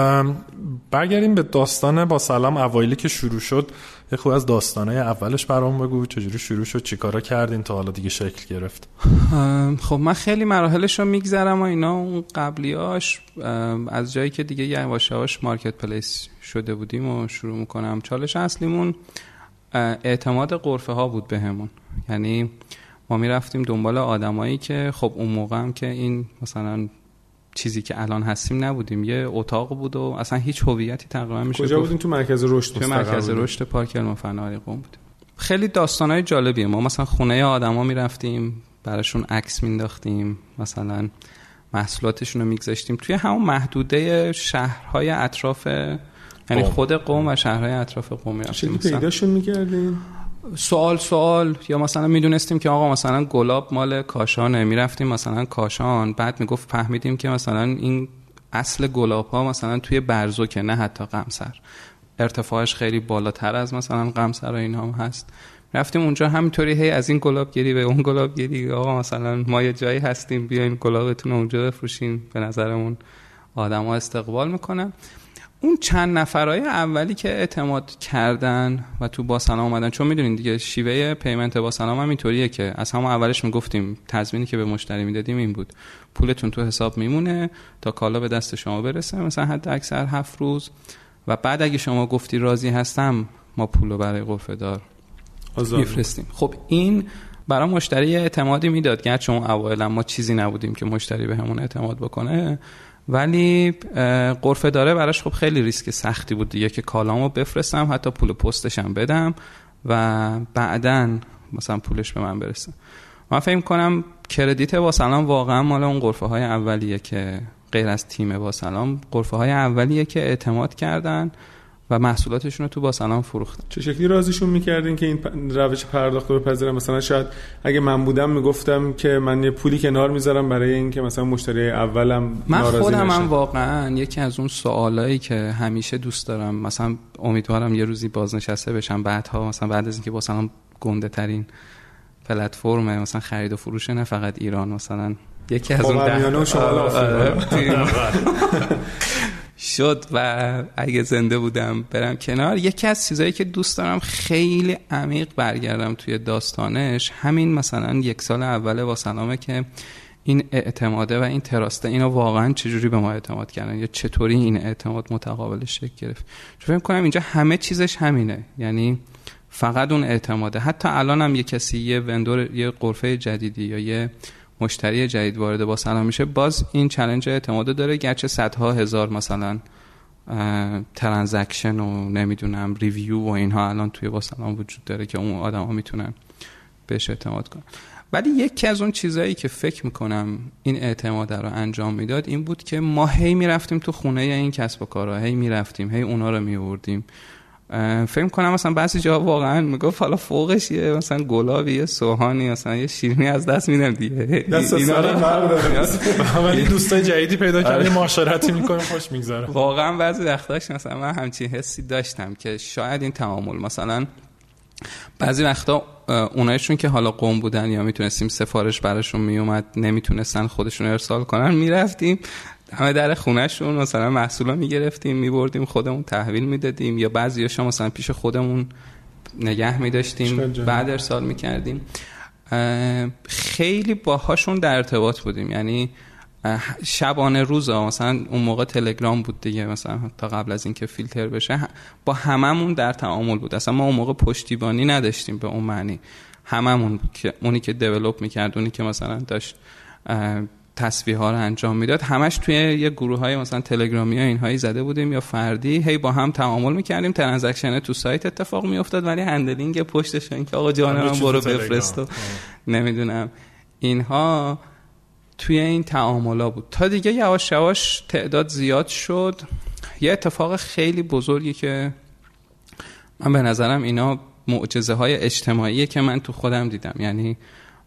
برگردیم به داستان با سلام اوایلی که شروع شد. یه خوب از داستانه اولش برام بگو چجوری شروع شد چیکارا کردین تا حالا دیگه شکل گرفت؟ خب من خیلی مراحلش رو میگذرم و اینا. اون قبلیاش از جایی که دیگه یواش یواش مارکت پلیس شده بودیم و شروع می‌کنم. چالش اصلیمون اعتماد قرفه ها بود بهمون. یعنی ما می‌رفتیم دنبال آدمایی که خب اون موقع هم که این مثلا چیزی که الان هستیم نبودیم. یه اتاق بود و اصلا هیچ هویتی تقریبا میشه کجا بودیم تو مرکز رشد تو مرکز رشد پارک علم فناوری قم بودیم خیلی داستانهای جالبیه. ما مثلا خونه آدما می‌رفتیم براشون عکس مینداختیم مثلا محصولاتشون رو میگذاشتیم. توی همون محدوده شهرهای اطراف یعنی خود قوم و شهرهای اطراف قوم می‌رفتیم پیداشون می‌کردیم سوال سوال. یا مثلا می‌دونستیم که آقا مثلا گلاب مال کاشانه. می‌رفتیم مثلا کاشان. بعد می‌گفت فهمیدیم که مثلا این اصل گلاب ها مثلا توی برزوکه نه حتی قمسر ارتفاعش خیلی بالاتر از مثلا قمسر و اینا هم هست. رفتیم اونجا همینطوری هی از این گلاب گیری به اون گلاب گیری آقا مثلا ما یه جایی هستیم بیاین گلابتون اونجا بفروشین به نظرمون آدما استقبال می‌کنن. اون چند نفرای اولی که اعتماد کردن و تو با سلام اومدن چون می‌دونین دیگه شیوه پیمنت با سلام هم اینطوریه که از همون اولش می‌گفتیم تضمینی که به مشتری می‌دادیم این بود. پولتون تو حساب میمونه تا کالا به دست شما برسه مثلا حد اکثر هفت روز. و بعد اگه شما گفتی راضی هستم ما پولو برای قرفه دار میفرستیم. خب این برای مشتری اعتمادی می‌داد. گرچه چون اوایل ما چیزی نبودیم که مشتری به همون اعتماد بکنه. ولی قرفه داره براش خب خیلی ریسک سختی بود دیگه که کالامو بفرستم حتی پول پستشم بدم و بعدا مثلا پولش به من برسه. من فکر کنم کردیت با سلام واقعا مال اون قرفه های اولیه که غیر از تیم با سلام قرفه های اولیه که اعتماد کردن و محصولاتشون رو تو با سلام فروختن. چه شکلی رازیشون می‌کردین که این روش پرداخت رو بپذیرن؟ مثلا شاید اگه من بودم می‌گفتم که من یه پولی کنار می‌ذارم برای اینکه مثلا مشتری اولم من خودم من واقعا یکی از اون سوالایی که همیشه دوست دارم مثلا امیدوارم یه روزی بازنشسته بشم بعدها مثلا بعد از اینکه با سلام گنده ترین پلتفرم مثلا خرید و فروش نه فقط ایران مثلا یکی از اون شد و اگه زنده بودم برم کنار. یکی از چیزایی که دوست دارم خیلی عمیق برگردم توی داستانش همین مثلا یک سال اول با سلامه که این اعتماده و این تراسته اینو واقعا چجوری به ما اعتماد کردن؟ یا چطوری این اعتماد متقابل شکل گرفت؟ چون فکر کنم اینجا همه چیزش همینه. یعنی فقط اون اعتماده. حتی الان هم یه کسی یه vendor یه غرفه جدیدی یا یه مشتری جدید وارد با سلام میشه. باز این challenge اعتماد داره گرچه صدها هزار مثلا transaction و نمی‌دونم review و اینها الان توی با سلام وجود داره که اون آدم ها می‌تونن بهش اعتماد کنن. ولی یکی از اون چیزهایی که فکر می‌کنم این اعتماد رو انجام می‌داد این بود که ما هی می‌رفتیم تو خونه این کسب و کارها هی می‌رفتیم هی اونا رو میوردیم فکر کنم مثلا بعضی جا واقعا می‌گفت حالا فوقش یه مثلا گلابی یه سوهانی مثلا یه شیرینی از دست میدم دیگه. دست ولی دوستای جدیدی پیدا کردی آره. معاشرتی می‌کنه خوش میگذره. واقعا بعضی وقتاش مثلا من همچین حسی داشتم که شاید این تعامل مثلا بعضی وقتا اونایشون که حالا قوم بودن یا می‌تونستیم سفارش براشون میومد نمی‌تونستن خودشون ارسال کنن می‌رفتیم. همه در خونهشون مثلا محصولا می‌گرفتیم میبردیم خودمون تحویل می‌دادیم یا بعضی ها مثلا پیش خودمون نگه میداشتیم بعد ارسال می‌کردیم. خیلی باهاشون در ارتباط بودیم. یعنی شبانه روز مثلا اون موقع تلگرام بود دیگه مثلا تا قبل از اینکه فیلتر بشه با هممون در تعامل بود. اصلا ما اون موقع پشتیبانی نداشتیم به اون معنی. هممون که اونی که develop می‌کرد اونی که مثلا داشت تسویه ها رو انجام می‌داد. همش توی یه گروه های مثلا تلگرامی ها اینهایی زده بودیم یا فردی هی با هم تعامل می‌کردیم. transaction تو سایت اتفاق میافتاد ولی handling پشتش این که آقا جان من برو بفرست و نمی‌دونم. اینها توی این تعاملا بود. تا دیگه یواش یواش تعداد زیاد شد. یه اتفاق خیلی بزرگی که من به نظرم اینا معجزه های اجتماعیه که من تو خودم دیدم. یعنی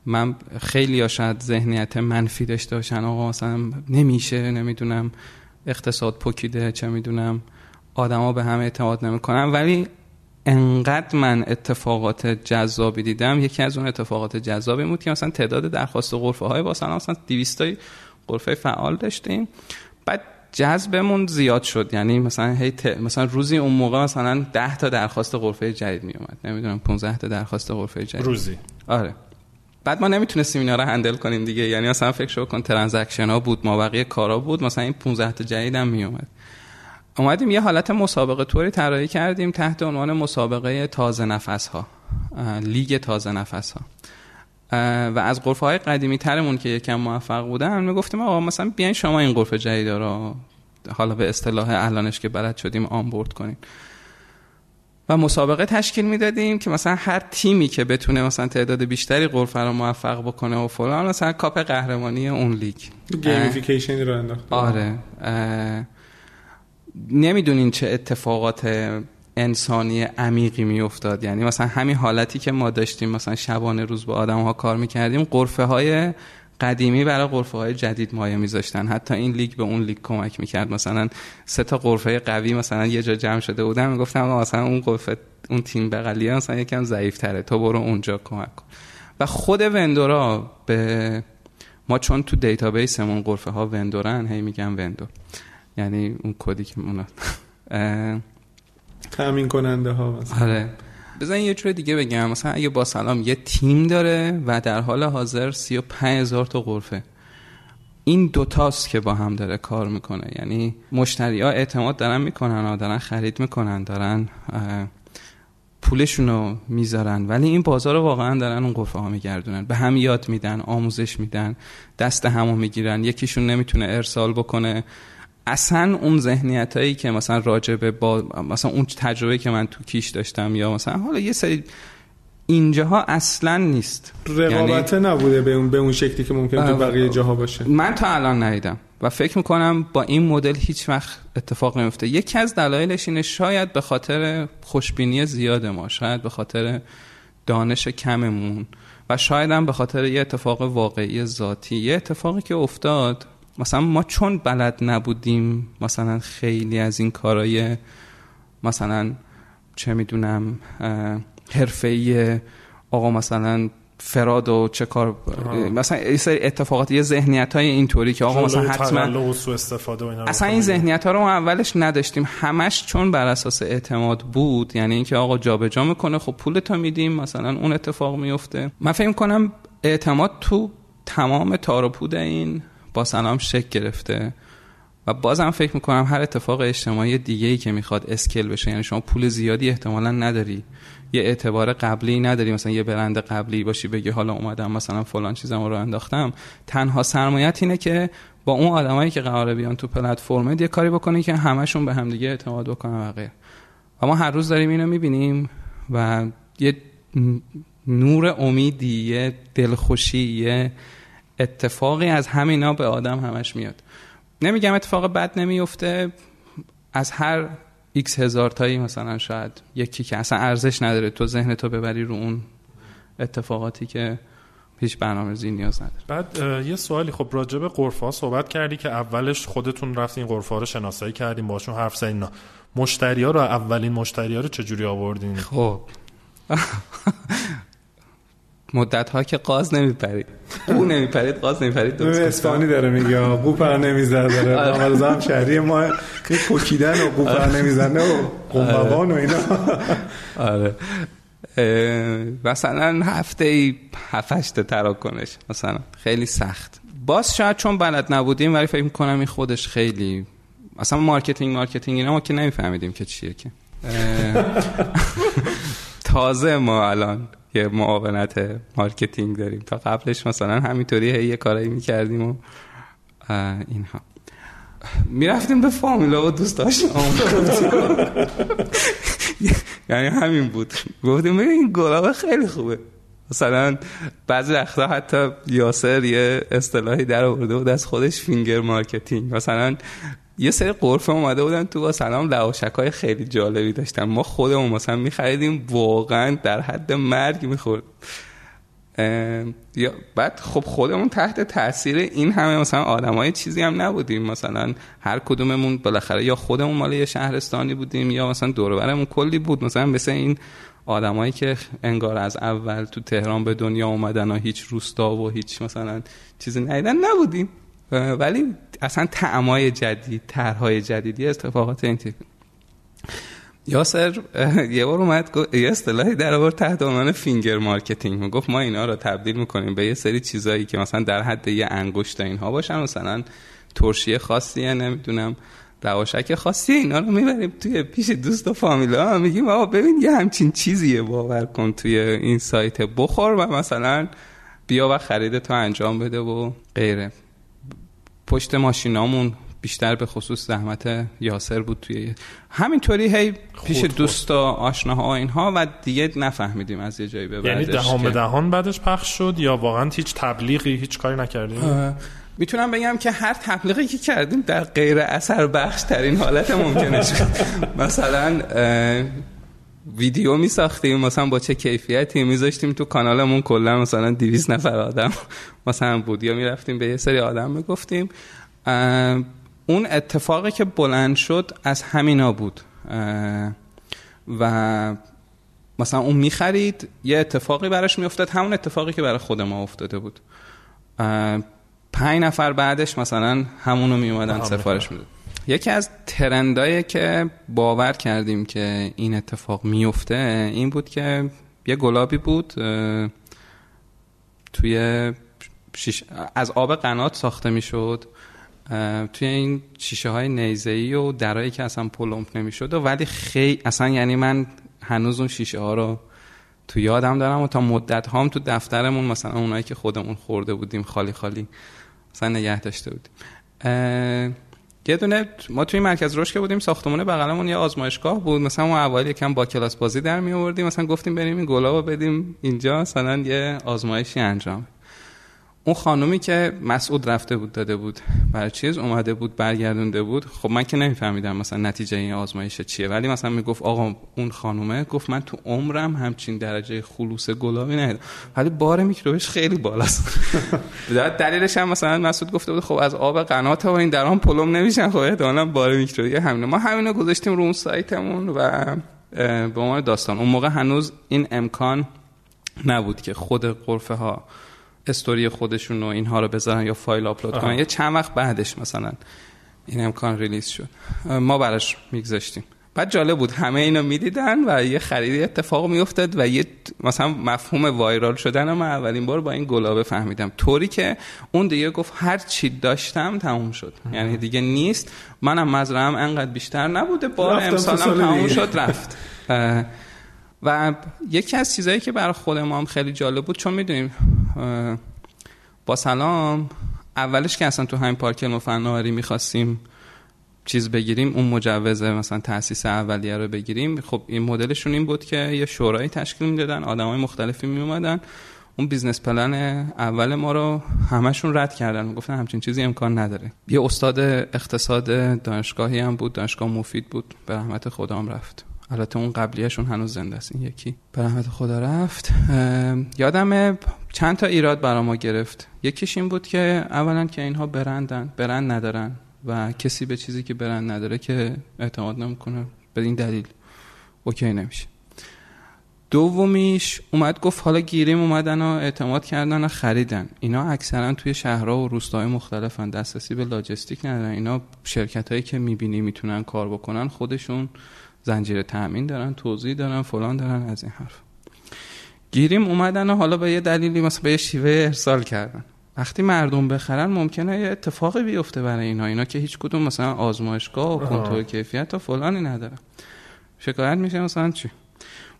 من خیلی یا شاید ذهنیت منفی داشته باشن. آقا مثلا نمیشه نمی‌دونم اقتصاد پکیده چه می‌دونم آدما به هم اعتماد نمی‌کنن. ولی انقدر من اتفاقات جذابی دیدم یکی از اون اتفاقات جذابی بود که مثلا تعداد درخواست غرفه های با مثلا 200 غرفه فعال داشتیم. بعد جذبمون زیاد شد. یعنی مثلا هی مثلا روزی اون موقع مثلا 10 تا درخواست غرفه جدید می اومد نمی‌دونم 15 تا درخواست غرفه جدید. روزی. آره. بعد ما نمی‌تونستیم اینا رو هندل کنیم دیگه. یعنی مثلا فکر کن ترانزکشن ها بود ما بقیه کارا بود. مثلا این 15 تا جدید هم می اومد اومدیم یه حالت مسابقه طوری طراحی کردیم تحت عنوان مسابقه تازه نفس ها لیگ تازه نفس ها و از قرفه های قدیمی ترمون که یکم موفق بودن می‌گفتیم آقا مثلا بیاین شما این قرفه جدید رو حالا به اصطلاح الانش که بلد شدیم آنبورد کنیم و مسابقه تشکیل می‌دادیم که مثلا هر تیمی که بتونه مثلا تعداد بیشتری قرفه رو موفق بکنه و فلان مثلا کاپ قهرمانی اون لیگ. gamification ی رو انداخت. آره. نمی‌دونین چه اتفاقات انسانی عمیقی میافتاد. یعنی مثلا همین حالتی که ما داشتیم مثلا شبانه روز با آدم ها کار می‌کردیم غرفه های قدیمی برای غرفه های جدید مایه میذاشتن. حتی این لیگ به اون لیگ کمک می‌کرد. مثلا سه تا غرفه قوی مثلا یه جا جمع شده بودن. می‌گفتم مثلا اون غرفه اون تیم بغلیه مثلا یکم ضعیف تره تو برو اونجا کمک کن. و خود وندورا به ما چون تو دیتابیسمون قرفه ها وندورن هی میگم وندور. یعنی اون کدی که اونا تامین کننده ها مثلا. آره. بزن یه جور دیگه بگم. مثلا اگه با سلام یه تیم داره و در حال حاضر 35 هزار تا غرفه. این دوتاست که با هم داره کار می‌کنه. یعنی مشتری ها اعتماد دارن می‌کنن ها دارن خرید می‌کنن دارن پولشون رو می‌ذارن. ولی این بازار رو واقعا دارن اون قفه ها میگردونن. به هم یاد میدن آموزش میدن دست همو می‌گیرن. یکیشون نمی‌تونه ارسال بکنه. اصلا اون ذهنیت هایی که مثلا راجبه با مثلا اون تجربه که من تو کیش داشتم یا مثلا حالا یه سری اینجاها اصلا نیست. رقابت یعنی... نبوده به اون به اون شکلی که ممکن تو بقیه جاها باشه. من تا الان ندیدم و فکر می‌کنم با این مدل هیچ وقت اتفاق نمیفته یکی از دلایلش اینه شاید به خاطر خوشبینی زیاد ما شاید به خاطر دانش کممون و شاید هم به خاطر یه اتفاق واقعی ذاتی. یه اتفاقی که افتاد مثلا ما چون بلد نبودیم مثلا خیلی از این کارهای مثلا چه می‌دونم حرفه‌ای آقا مثلا فراد و چه کار مثلا این سری اتفاقات یه ذهنیت های اینطوری که آقا مثلا حتما استفاده اصلا این ذهنیت ها رو ما اولش نداشتیم. همش چون بر اساس اعتماد بود یعنی اینکه آقا جابجا می‌کنه خب پول تا میدیم مثلا اون اتفاق میفته من فکر کنم اعتماد تو تمام تار و پود این با سلام شک گرفته. و بازم فکر می‌کنم هر اتفاق اجتماعی دیگه ای که می‌خواد اسکل بشه یعنی شما پول زیادی احتمالا نداری. یه اعتبار قبلی نداری مثلا یه برند قبلی باشی بگی حالا اومدم مثلا فلان چیزم رو انداختم. تنها سرمایت اینه که با اون آدمایی که قراره بیان تو پلتفرم یه کاری بکنی که همشون به همدیگه اعتماد بکنن و غیر و ما هر روز داریم اینو می‌بینیم و یه نور امیدی یه دلخوشی یه اتفاقی از همینا به آدم همش میاد. نمیگم اتفاق بد نمیفته از هر X هزار تایی مثلا شاید یکی که اصلا ارزش نداره تو ذهن تو ببری رو اون اتفاقاتی که هیچ برنامه‌ریزی نیاز نداره. بعد یه سوالی. خب راجع به غرفا صحبت کردی که اولش خودتون رفتین غرفا رو شناسایی کردیم باشون حرف زدین. مشتری ها رو اولین مشتری ها رو چجوری آوردین؟ خب. مدت ها که قاز نمیپرید. او نمیپرید قاز نمیپرید درست اسپانی داره میگه قو پر نمی‌زد داره. آره. هم شهری ما کوکیدن و قو پر نمی‌زنه و قنبقان و اینا. آره. مثلا هفته ای هفشت تراکنش مثلا خیلی سخت. باز شاید چون بلد نبودیم ولی فکر می‌کنم این خودش خیلی مثلا marketing marketing اینا ما که نمیفهمیدیم که چیه که. تازه ما الان یه معاونت marketing داریم. تا قبلش مثلا همینطوری یه کارایی می‌کردیم و اینها. می‌رفتیم به فامیلا و دوست داشتیم یعنی همین بود. گفتیم این گلابه خیلی خوبه. مثلا بعضی وقتا حتی یاسر یه اصطلاحی در آورده بود از خودش finger marketing. مثلا یه سری قرفه اومده بودن تو با سلام لواشک های خیلی جالبی داشتن. ما خودمون مثلا میخریدیم واقعا در حد مرگ می‌خورد. یا بعد خب خودمون تحت تاثیر این همه مثلا آدمای چیزی هم نبودیم. مثلا هر کدوممون بالاخره یا خودمون مال یه شهرستانی بودیم یا مثلا دور کلی بود. مثلا مثل این آدمایی که انگار از اول تو تهران به دنیا اومدن و هیچ روستا و هیچ مثلا چیزی ندیدن نبودیم. ولی اصلا طعمای جدید طرحهای جدیدی اتفاقات این تیپ. یاسر یه بار اومد یه اصطلاحی در آورد تحت عنوان finger marketing. گفت ما اینا رو تبدیل می‌کنیم به یه سری چیزایی که مثلا در حد یه انگشت اینها باشن. مثلا ترشی خاصیه نمی‌دونم لواشک خاصی. اینا رو می‌بریم توی پیش دوست و فامیلا میگیم آقا ببین یه همچین چیزیه باور کن توی این سایت. بخور و مثلا بیا و خرید تو انجام بده و غیره. پشت ماشینامون بیشتر به خصوص زحمت یاسر بود توی همینطوری هی پیش دوستا آشناها اینها و دیگه نفهمیدیم از یه جایی به بعدش یعنی دهان به دهان بعدش پخش شد یا واقعا هیچ تبلیغی هیچ کاری نکردیم می‌تونم بگم که هر تبلیغی که کردیم در غیر اثر بخش ترین حالت ممکنه شد. مثلا ویدیو می ساختیم مثلا با چه کیفیتی میذاشتیم تو کانالمون کلا مثلا 200 نفر آدم مثلا بود یا می‌رفتیم به یه سری آدم می‌گفتیم. اون اتفاقی که بلند شد از همینا بود. و مثلا اون می‌خرید یه اتفاقی براش میافتاد همون اتفاقی که برای خود ما افتاده بود. پنج نفر بعدش مثلا همونو میومدن سفارش می‌داد. یکی از ترندایی که باور کردیم که این اتفاق میفته این بود که یه گلابی بود توی از آب قنات ساخته می‌شد توی این شیشه های نیزه ای و درایی که اصلا پلمپ نمی‌شد و ولی خیلی اصلا یعنی من هنوز اون شیشه ها رو تو یادم دارم و تا مدت هام تو دفترمون مثلا اونایی که خودمون خورده بودیم خالی خالی مثلا نگه داشته بودیم. یه دونه ما توی مرکز رشد که بودیم ساختمون بغلمون یه آزمایشگاه بود. مثلا ما اوایل یکم با کلاس بازی در می آوردیم مثلا گفتیم بریم این گلابو بدیم اینجا مثلا یه آزمایشی انجام. اون خانومی که مسعود رفته بود داده بود برای چیز اومده بود برگردونده بود. خب من که نمیفهمیدم مثلا نتیجه این آزمایش چیه. ولی مثلا می‌گفت آقا اون خانومه گفت من تو عمرم همچین درجه خلوص گلابی ندیدم. ولی بار میکروبش خیلی بالاست. دلیلش هم مثلا مسعود گفته بود خب از آب قنات و این درام پلمب نمیشن. خب احتمالاً بار میکروبی همینه. ما همینو گذاشتیم رو اون سایتمون و به عنوان داستان. اون موقع هنوز این امکان نبود که خود غرفه ها استوری خودشون و اینها رو بذارن یا فایل آپلود کنن. یه چند وقت بعدش مثلا این امکان release شد. ما براش میگذاشتیم. بعد جالب بود همه اینو می‌دیدن و یه خریدی اتفاق میافتاد و یه مثلا مفهوم وایرال شدن من اولین بار با این گلابه فهمیدم. طوری که اون دیگه گفت هر چی داشتم تموم شد. یعنی دیگه نیست. منم مزرعم انقدر بیشتر نبوده بار امسالم تموم شد رفت. و یکی از چیزهایی که برای خود ما هم خیلی جالب بود چون می‌دونیم با سلام. اولش که اصلا تو همین پارک علم فناوری می‌خواستیم چیز بگیریم اون مجوز مثلا تاسیس اولیه رو بگیریم. خب این مدلشون این بود که یه شورایی تشکیل می‌دادن آدمای مختلفی میومدن اون business plan اول ما رو همشون رد کردن. گفتن همچین چیزی امکان نداره. یه استاد اقتصاد دانشگاهی هم بود دانشگاه مفید بود. به رحمت خدا هم رفت. البته اون قبلیشون هنوز زنده است. این یکی. به رحمت خدا رفت. یادم چند تا ایراد برا ما گرفت. یکیش این بود که اولا که اینها برندن برند ندارن و کسی به چیزی که برند نداره که اعتماد نمی‌کنه. به این دلیل. اوکی نمیشه. دومیش اومد گفت حالا گیریم اومدن و اعتماد کردن و خریدن. اینا اکثرا توی شهرها و روستاهای مختلفن. دسترسی به لاجستیک ندارن. اینا شرکت هایی که می‌بینی می‌تونن کار بکنن خودشون زنجیره تأمین دارن توضیح دارن فلان دارن از این حرف. گیریم اومدن و حالا به یه دلیلی مثلا به یه شیوه ارسال کردن. وقتی مردم بخرن ممکنه یه اتفاقی بیفته برای اینا. اینا که هیچ کدوم مثلا آزمایشگاه و کنترل کیفیت و فلانی ندارن. شکایت میشه مثلا چی؟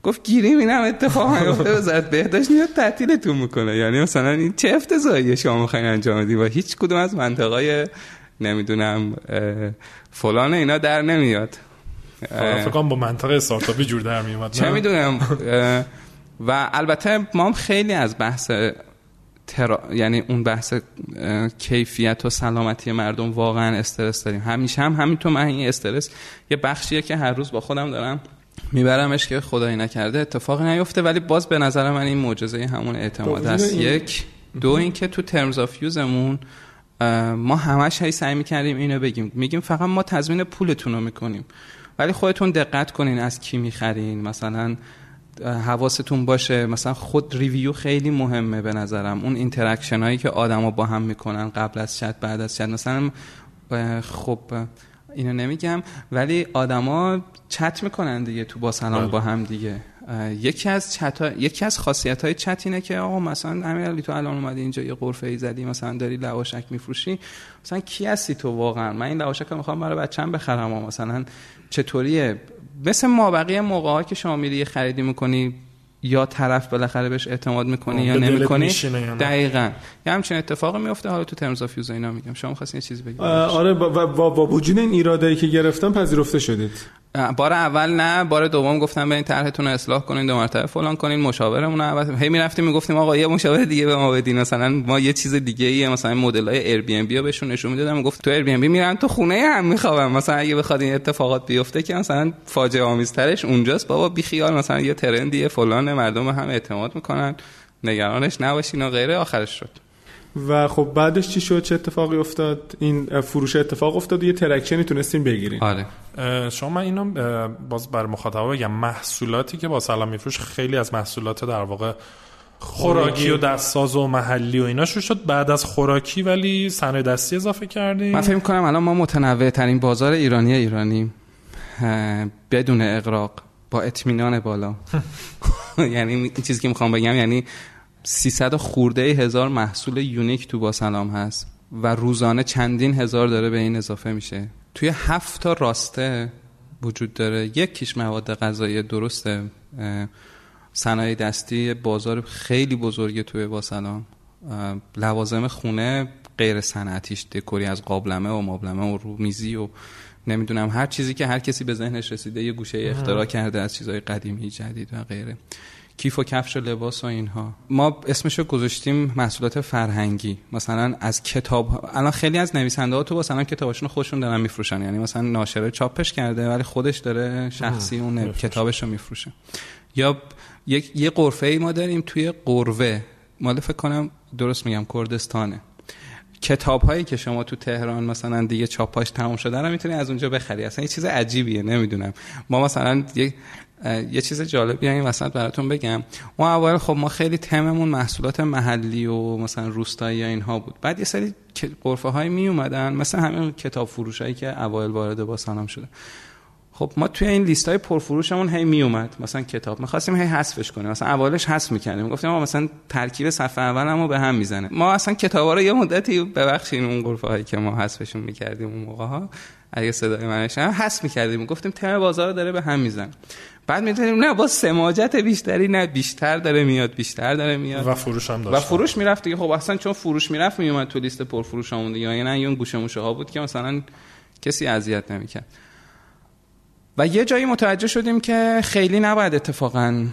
گفت گیریم این هم اتفاق میفته وزارت بهداشت میاد تعطیلتون می‌کنه. یعنی مثلا این چه افتضاحیه شما می‌خواین انجام بدید و هیچ کدوم از منطقای نمی‌دونم فلان اینا در نمیاد. فکر با منطقه استارتاپی جور در میومد چه می‌دونم و البته ما هم خیلی از بحث ترا... یعنی اون بحث کیفیت و سلامتی مردم واقعا استرس داریم. همیشه هم همینطور من این استرس یه بخشیه که هر روز با خودم دارم میبرمش که خدایی نکرده اتفاقی نیفته. ولی باز به نظر من این معجزه همون اعتماد است. یک. دو اینکه تو terms of use مون ما همش هی سعی می‌کردیم اینو بگیم. میگیم فقط ما تضمین پولتون رو می‌کنیم. ولی خودتون دقت کنین از کی می‌خرین. مثلا حواستون باشه. مثلا خود review خیلی مهمه به نظرم. اون interaction هایی که آدما با هم می‌کنن قبل از چت بعد از چت. مثلا خب اینو نمیگم ولی آدما چت می‌کنن دیگه تو با سلام بله. با هم دیگه. یکی از چت یکی از خاصیت های چت اینه که آقا مثلا امیرعلی تو الان اومدی اینجا یه قرفه ای زدی مثلا داری لواشک میفروشی. مثلا کی هستی تو واقعا؟ من این لواشک رو می‌خوام برای بچه‌م بخرم و مثلا چطوریه؟ مثل ما بقیه موقع ها که شما میری خریدی می‌کنی یا طرف بالاخره بهش اعتماد می‌کنی یا نمی‌کنی؟ دقیقا. یه همچین اتفاق میفته حالا تو terms of use اینا میگم. شما خواستین یه چیزی بگید؟ آره با, با, با وجود این ایرادایی که گرفتم پذیرفته شدید. بار اول نه بار دوم گفتم برین طرحتون رو اصلاح کنین دو مرتبه فلان کنین مشاورمون رو عوض هی می‌رفتیم می‌گفتیم آقا یه مشاور دیگه به ما بدین مثلا ما یه چیز دیگه ای مثلا مدل های Airbnb بهشون نشون می‌دادم گفت تو Airbnb میرن تو خونه هم میخوابم مثلا اگه بخواد این اتفاقات بیفته که مثلا فاجعه آمیزترش اونجاست بابا بی خیال مثلا یه trend ی فلان مردم هم اعتماد می‌کنن نگرانش نباشین و غیره آخرش شد. و خب بعدش چی شد؟ چه اتفاقی افتاد؟ این فروش اتفاق افتاد و یه ترکشنی تونستین بگیرین آره. شما من اینو باز بر مخاطبا بگم محصولاتی که با سلام میفروش خیلی از محصولات در واقع خوراکی و دستساز و محلی و اینا شد. بعد از خوراکی ولی صنایع دستی اضافه کردیم. من فکر کنم الان ما متنوع ترین بازار ایرانی ایرانی بدون اقراق با اطمینان بالا. یعنی این چیزی که می‌خوام بگم یعنی 300 خورده هزار محصول یونیک تو با سلام هست و روزانه چندین هزار داره به این اضافه میشه. توی هفت تا راسته وجود داره. یک کیش مواد غذایی درسته. صنایع دستی بازار خیلی بزرگه توی با سلام. لوازم خونه غیر صنعتیش دکوری از قابلمه و مابلمه و رومیزی و نمی‌دونم هر چیزی که هر کسی به ذهنش رسیده یه گوشه اختراع کرده از چیزهای قدیمی جدید و غیره. کیف و کفش و لباس و اینها. ما اسمشو گذاشتیم محصولات فرهنگی. مثلا از کتاب الان خیلی از نویسنده ها تو مثلا کتابشون خودشون دارن میفروشن. یعنی مثلا ناشره چاپش کرده ولی خودش داره شخصی اون کتابش رو میفروشه. یا یک یه قرفه ای ما داریم توی قروه مال فکر کنم درست میگم کردستانه. کتاب هایی که شما تو تهران مثلا دیگه چاپاش تمام شده رو می‌تونی از اونجا بخری. اصلا یه چیز عجیبیه نمی‌دونم. ما مثلا یک یه چیز جالبی این وسط براتون بگم. ما اول خب ما خیلی تممون محصولات محلی و مثلا روستایی یا اینها بود. بعد یه سری قرفه های می اومدن مثلا همین کتاب فروش هایی که اوایل وارد با سلام شده. خب ما توی این لیست های پرفروشمون هی می اومد مثلا کتاب. می‌خواستیم هی حذفش کنیم. مثلا اولش حذف می‌کنیم گفتیم ما مثلا ترکیب صفحه اولمو به هم می‌زنه. ما اصلا کتابا رو یه مدتی ببخشید اون قرفه هایی که ما حذفشون می‌کردیم اون موقع ها اگه صدای منش هم حذف می‌کردیم. گفتیم تم بازار داره به هم می‌زنه. بعد می‌تونیم نه با سماجت بیشتری نه بیشتر داره میاد بیشتر داره میاد. و فروش هم داشت. و فروش می‌رفت دیگه. خب اصلا چون فروش می‌رفت میومد تو لیست پرفروشامون دیگه. یعنی نه اون گوشه موشه ها بود که مثلا کسی اذیت نمی‌کرد. و یه جایی متوجه شدیم که خیلی نباید اتفاقا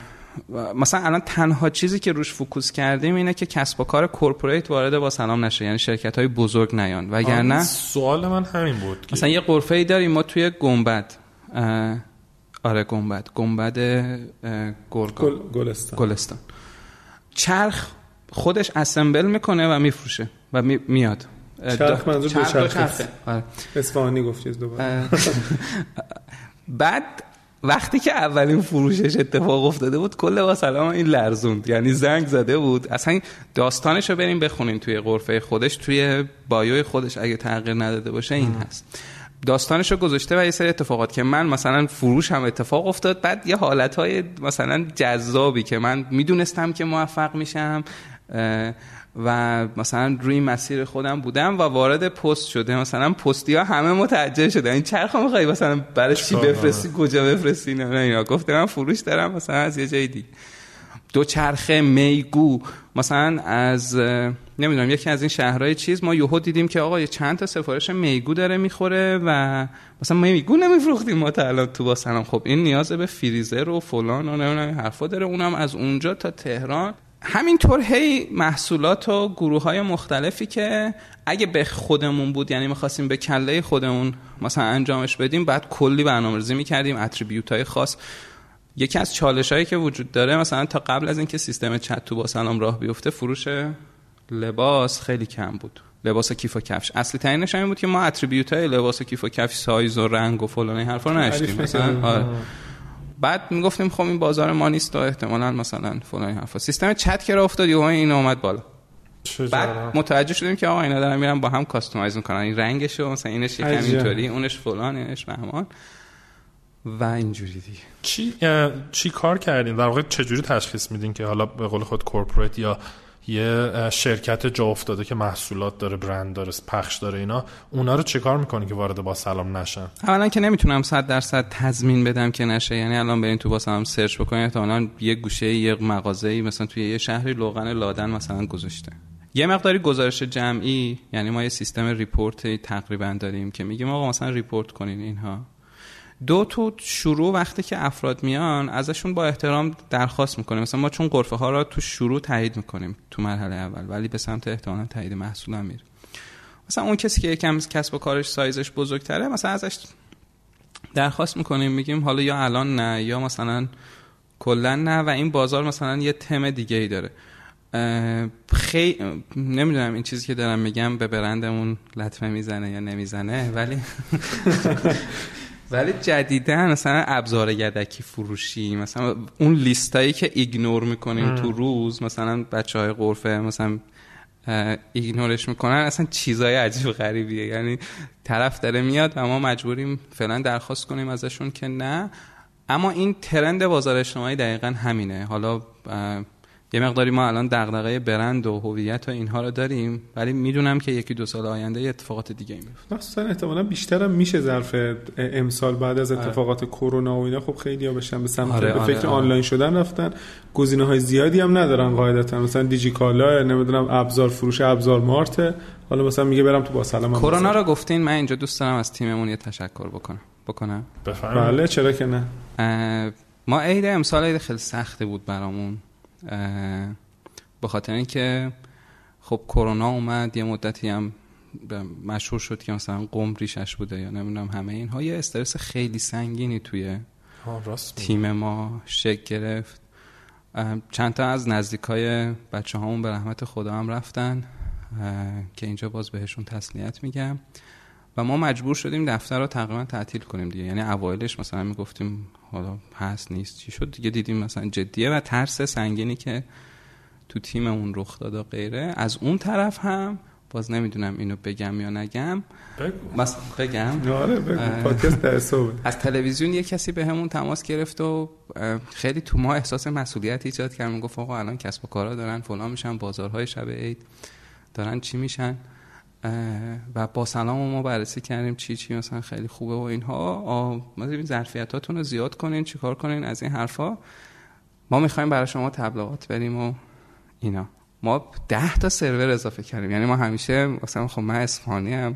مثلا الان تنها چیزی که روش focus کردیم اینه که کسب و کار corporate وارد باسلام نشه. یعنی شرکت های بزرگ نیان. وگرنه سوال من همین بود مثلا یه قرفه ای داریم ما توی گنبد. آره گنبد گنبد گل... گلستان. گلستان. چرخ خودش اسمبل می‌کنه و میفروشه و می... میاد. چرخ منظور چرخ دو چرخه. آره. اصفهانی گفتید دوباره. بعد وقتی که اولین فروشش اتفاق افتاده بود کل با سلام این لرزوند. یعنی زنگ زده بود. اصلا داستانش رو بریم بخونین توی قرفه خودش توی بایوی خودش. اگه تغییر نداده باشه این هست. داستانش رو گذاشته و یه سری اتفاقات که من مثلا فروش هم اتفاق افتاد بعد یه حالت های مثلا جذابی که من می‌دونستم که موفق میشم و مثلا روی مسیر خودم بودم و وارد پست شده. مثلا پستی ها همه متعجب شده. این چرخ می‌خوای مثلا برای چی بفرستی کجا بفرستی نه اینا. گفته من فروش دارم مثلا از یه جای دیگه. دوچرخه میگو. مثلا از نمی‌دونم یکی از این شهرهای چیز ما یهو دیدیم که آقا چند تا سفارش میگو داره می‌خوره و مثلا میگو نمیفروختیم ما تا الان تو با سلام. خب این نیاز به فریزر و فلان و نمی‌دونم حرفا داره. اونم از اونجا تا تهران. همینطور هی محصولات و گروه های مختلفی که اگه به خودمون بود یعنی می‌خواستیم به کله خودمون مثلا انجامش بدیم بعد کلی برنامه ریزی می‌کردیم اتریبیوت های خاص. یکی از چالش هایی که وجود داره مثلا تا قبل از اینکه سیستم چت تو باسلام راه بیفته فروش لباس خیلی کم بود. لباس کیف و کفش. اصلی ترینش این بود که ما attribute های لباس کیف و کفش سایز و رنگ و فلان این حرفا نشدیم مثلا آره. بعد می‌گفتیم خب این بازار ما نیست و احتمالا مثلا فلان حرفا. سیستم چت که افتاد یهو این اومد بالا. بعد متوجه شدیم که آقا اینا دارن میرن با هم customize می‌کنن. این رنگشو مثلا اینش یکم اینطوری اونش فلان اینش بهمان و اینجوری دیگه. چی چی کار کردین؟ در واقع چه جوری تشخیص میدین که حالا به قول خود corporate یا یه شرکت جا افتاده که محصولات داره برند داره پخش داره اینا. اونا رو چیکار می‌کنی که وارد باسلام نشن؟ اولا که نمی‌تونم 100 درصد تضمین بدم که نشه. یعنی الان برین تو باسلام search بکنین احتمالاً یه گوشه یه مغازه‌ای مثلا توی یه شهری روغن لادن مثلا گذاشته. یه مقداری گزارش جمعی یعنی ما یه سیستم report تقریبا داریم که میگیم آقا مثلا report کنین اینها. دو تو شروع وقتی که افراد میان ازشون با احترام درخواست می‌کنیم. مثلا ما چون قرفه ها را تو شروع تایید می‌کنیم تو مرحله اول ولی به سمت احتمالا تایید محصول هم میره مثلا اون کسی که یکم کسب و کارش سایزش بزرگتره مثلا ازش درخواست می‌کنیم میگیم حالا یا الان نه یا مثلا کلا نه و این بازار مثلا یه تم دیگه ای داره خیلی نمی‌دونم این چیزی که دارم میگم به برندمون لطمه می‌زنه یا نمی‌زنه ولی ولی جدیدا مثلا ابزار یدکی فروشی مثلا اون لیستایی که ایگنور می‌کنیم تو روز مثلا بچه های قرفه مثلا ایگنورش می‌کنن اصلا چیزای عجیب غریبیه. یعنی طرف داره میاد و ما مجبوریم فعلا درخواست کنیم ازشون که نه. اما این ترند بازار اجتماعی دقیقا همینه. حالا یه مقداری ما الان دغدغه برند و هویت و اینها رو داریم ولی می‌دونم که یکی دو سال آینده اتفاقات دیگه میفته مخصوصا احتمالا بیشتر هم میشه ظرف امسال بعد از آره. اتفاقات کرونا و اینا. خب خیلی ها بشن به سمت آره، به آره، فکر آنلاین شدن رفتن. گزینه های زیادی هم ندارن قاعدتا. مثلا دیجیکالا نمی‌دونم ابزار فروش ابزار مارت. حالا مثلا میگه برم تو با سلام کرونا رو گفتین من اینجا دوست دارم از تیممون یه تشکر بکنم. بکنم؟ بله چرا که نه. ما عید امسال عید خیلی سخته بود برامون. به خاطر اینکه خب کرونا اومد یه مدتی هم مشهور شد که مثلا قم ریشش بوده یا نمی‌دونم همه اینها. یه استرس خیلی سنگینی توی تیم ما شکل گرفت. چند تا از نزدیک های بچه هامون به رحمت خدا هم رفتن که اینجا باز بهشون تسلیت میگم. و ما مجبور شدیم دفتر رو تقریبا تعطیل کنیم دیگه. یعنی اوایلش مثلا می‌گفتیم حالا هست نیست چی شد؟ دیگه دیدیم مثلا جدیه و ترس سنگینی که تو تیممون رخ داد و غیره. از اون طرف هم باز نمی‌دونم اینو بگم یا نگم. بگو. بگم. آره بگو. پادکست از تلویزیون یه کسی به همون تماس گرفت و خیلی تو ما احساس مسئولیت ایجاد کرد. گفت آقا الان کسب و کارا دارن فلان میشن بازارهای شب عید دارن چی میشن؟ و با سلام ما بررسی کردیم چی چی مثلا خیلی خوبه و اینها. ما ظرفیتاتون رو زیاد کنین چیکار کنین از این حرفا. ما می‌خوایم برای شما تبلیغات بریم و اینا. ما ده تا سرور اضافه کردیم. یعنی ما همیشه مثلا خب من اسپانی هم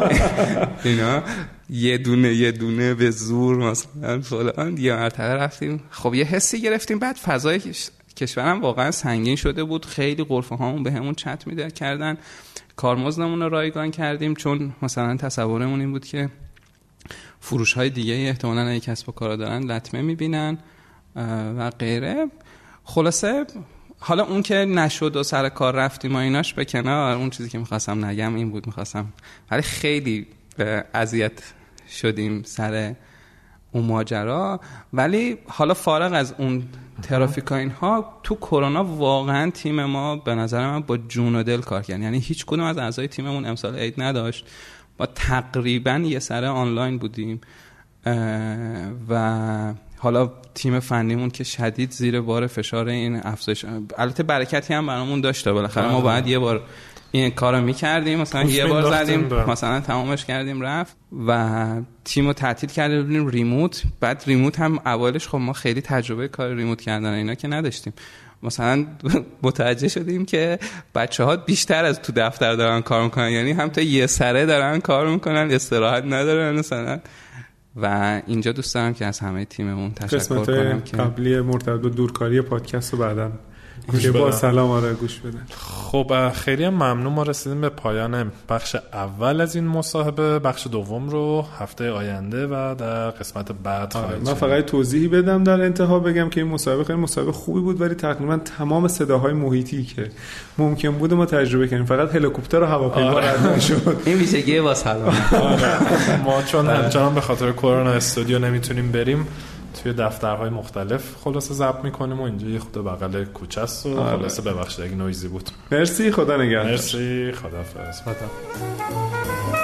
اینا. یه دونه یه دونه به زور مثلا فلان. یه مرتبه رفتیم. خب یه حسی گرفتیم. بعد فضای کشورم واقعا سنگین شده بود. خیلی قرفه هامون به همون چت میده کردن. کارمزدمون رو رایگان کردیم چون مثلا تصورمون این بود که فروش های دیگه احتمالا اگه کسب و کارا دارن لطمه می‌بینن و غیره. خلاصه حالا اون که نشد و سر کار رفتیم و ایناش به کنار اون چیزی که می‌خواستم نگم این بود می‌خواستم. ولی خیلی اذیت شدیم سر اون ماجرا. ولی حالا فارغ از اون ترافیک اینها تو کرونا واقعا تیم ما به نظر من با جون و دل کار کرد. یعنی هیچ کدوم از اعضای تیممون امسال عید نداشت. ما تقریبا یه سره آنلاین بودیم. و حالا تیم فنیمون که شدید زیر بار فشار این افزایش البته برکتی هم برامون داشته بالاخره. ما باید یه بار این کارو می‌کردیم مثلا یه بار زدیم مثلا تمامش کردیم رفت و تیم رو تعطیل کرده بودیم ریموت. بعد ریموت هم اولش خب ما خیلی تجربه کار ریموت کردن اینا که نداشتیم. مثلا متوجه شدیم که بچه ها بیشتر از تو دفتر دارن کار می‌کنن. یعنی هم تا یه سره دارن کار می‌کنن استراحت ندارن مثلا. و اینجا دوست دارم که از همه تیممون تشکر کنم که قبلی مرتبط دورکاری پادکست رو بعدا یه با سلام آره گوش بدن خب خیلی ممنون ما رسیدیم به پایان بخش اول از این مصاحبه. بخش دوم رو هفته آینده و در قسمت بعد آره من فقط توضیحی بدم در انتها بگم که این مصاحبه خیلی مصاحبه خوبی بود ولی تقریبا تمام صداهای محیطی که ممکن بود ما تجربه کردیم. فقط هلیکوپتر و هواپیما آره. رد نشد. این ویژگی با سلام آره. ما چون همچنان به خاطر کرونا استودیو نمی‌تونیم بریم توی دفترهای مختلف خلاصه ضبط می‌کنیم و اینجا یه خود بغل کوچه است و آره. خلاصه ببخشید اگه نویزی بود. مرسی خدا نگهدار. مرسی خدا خدا.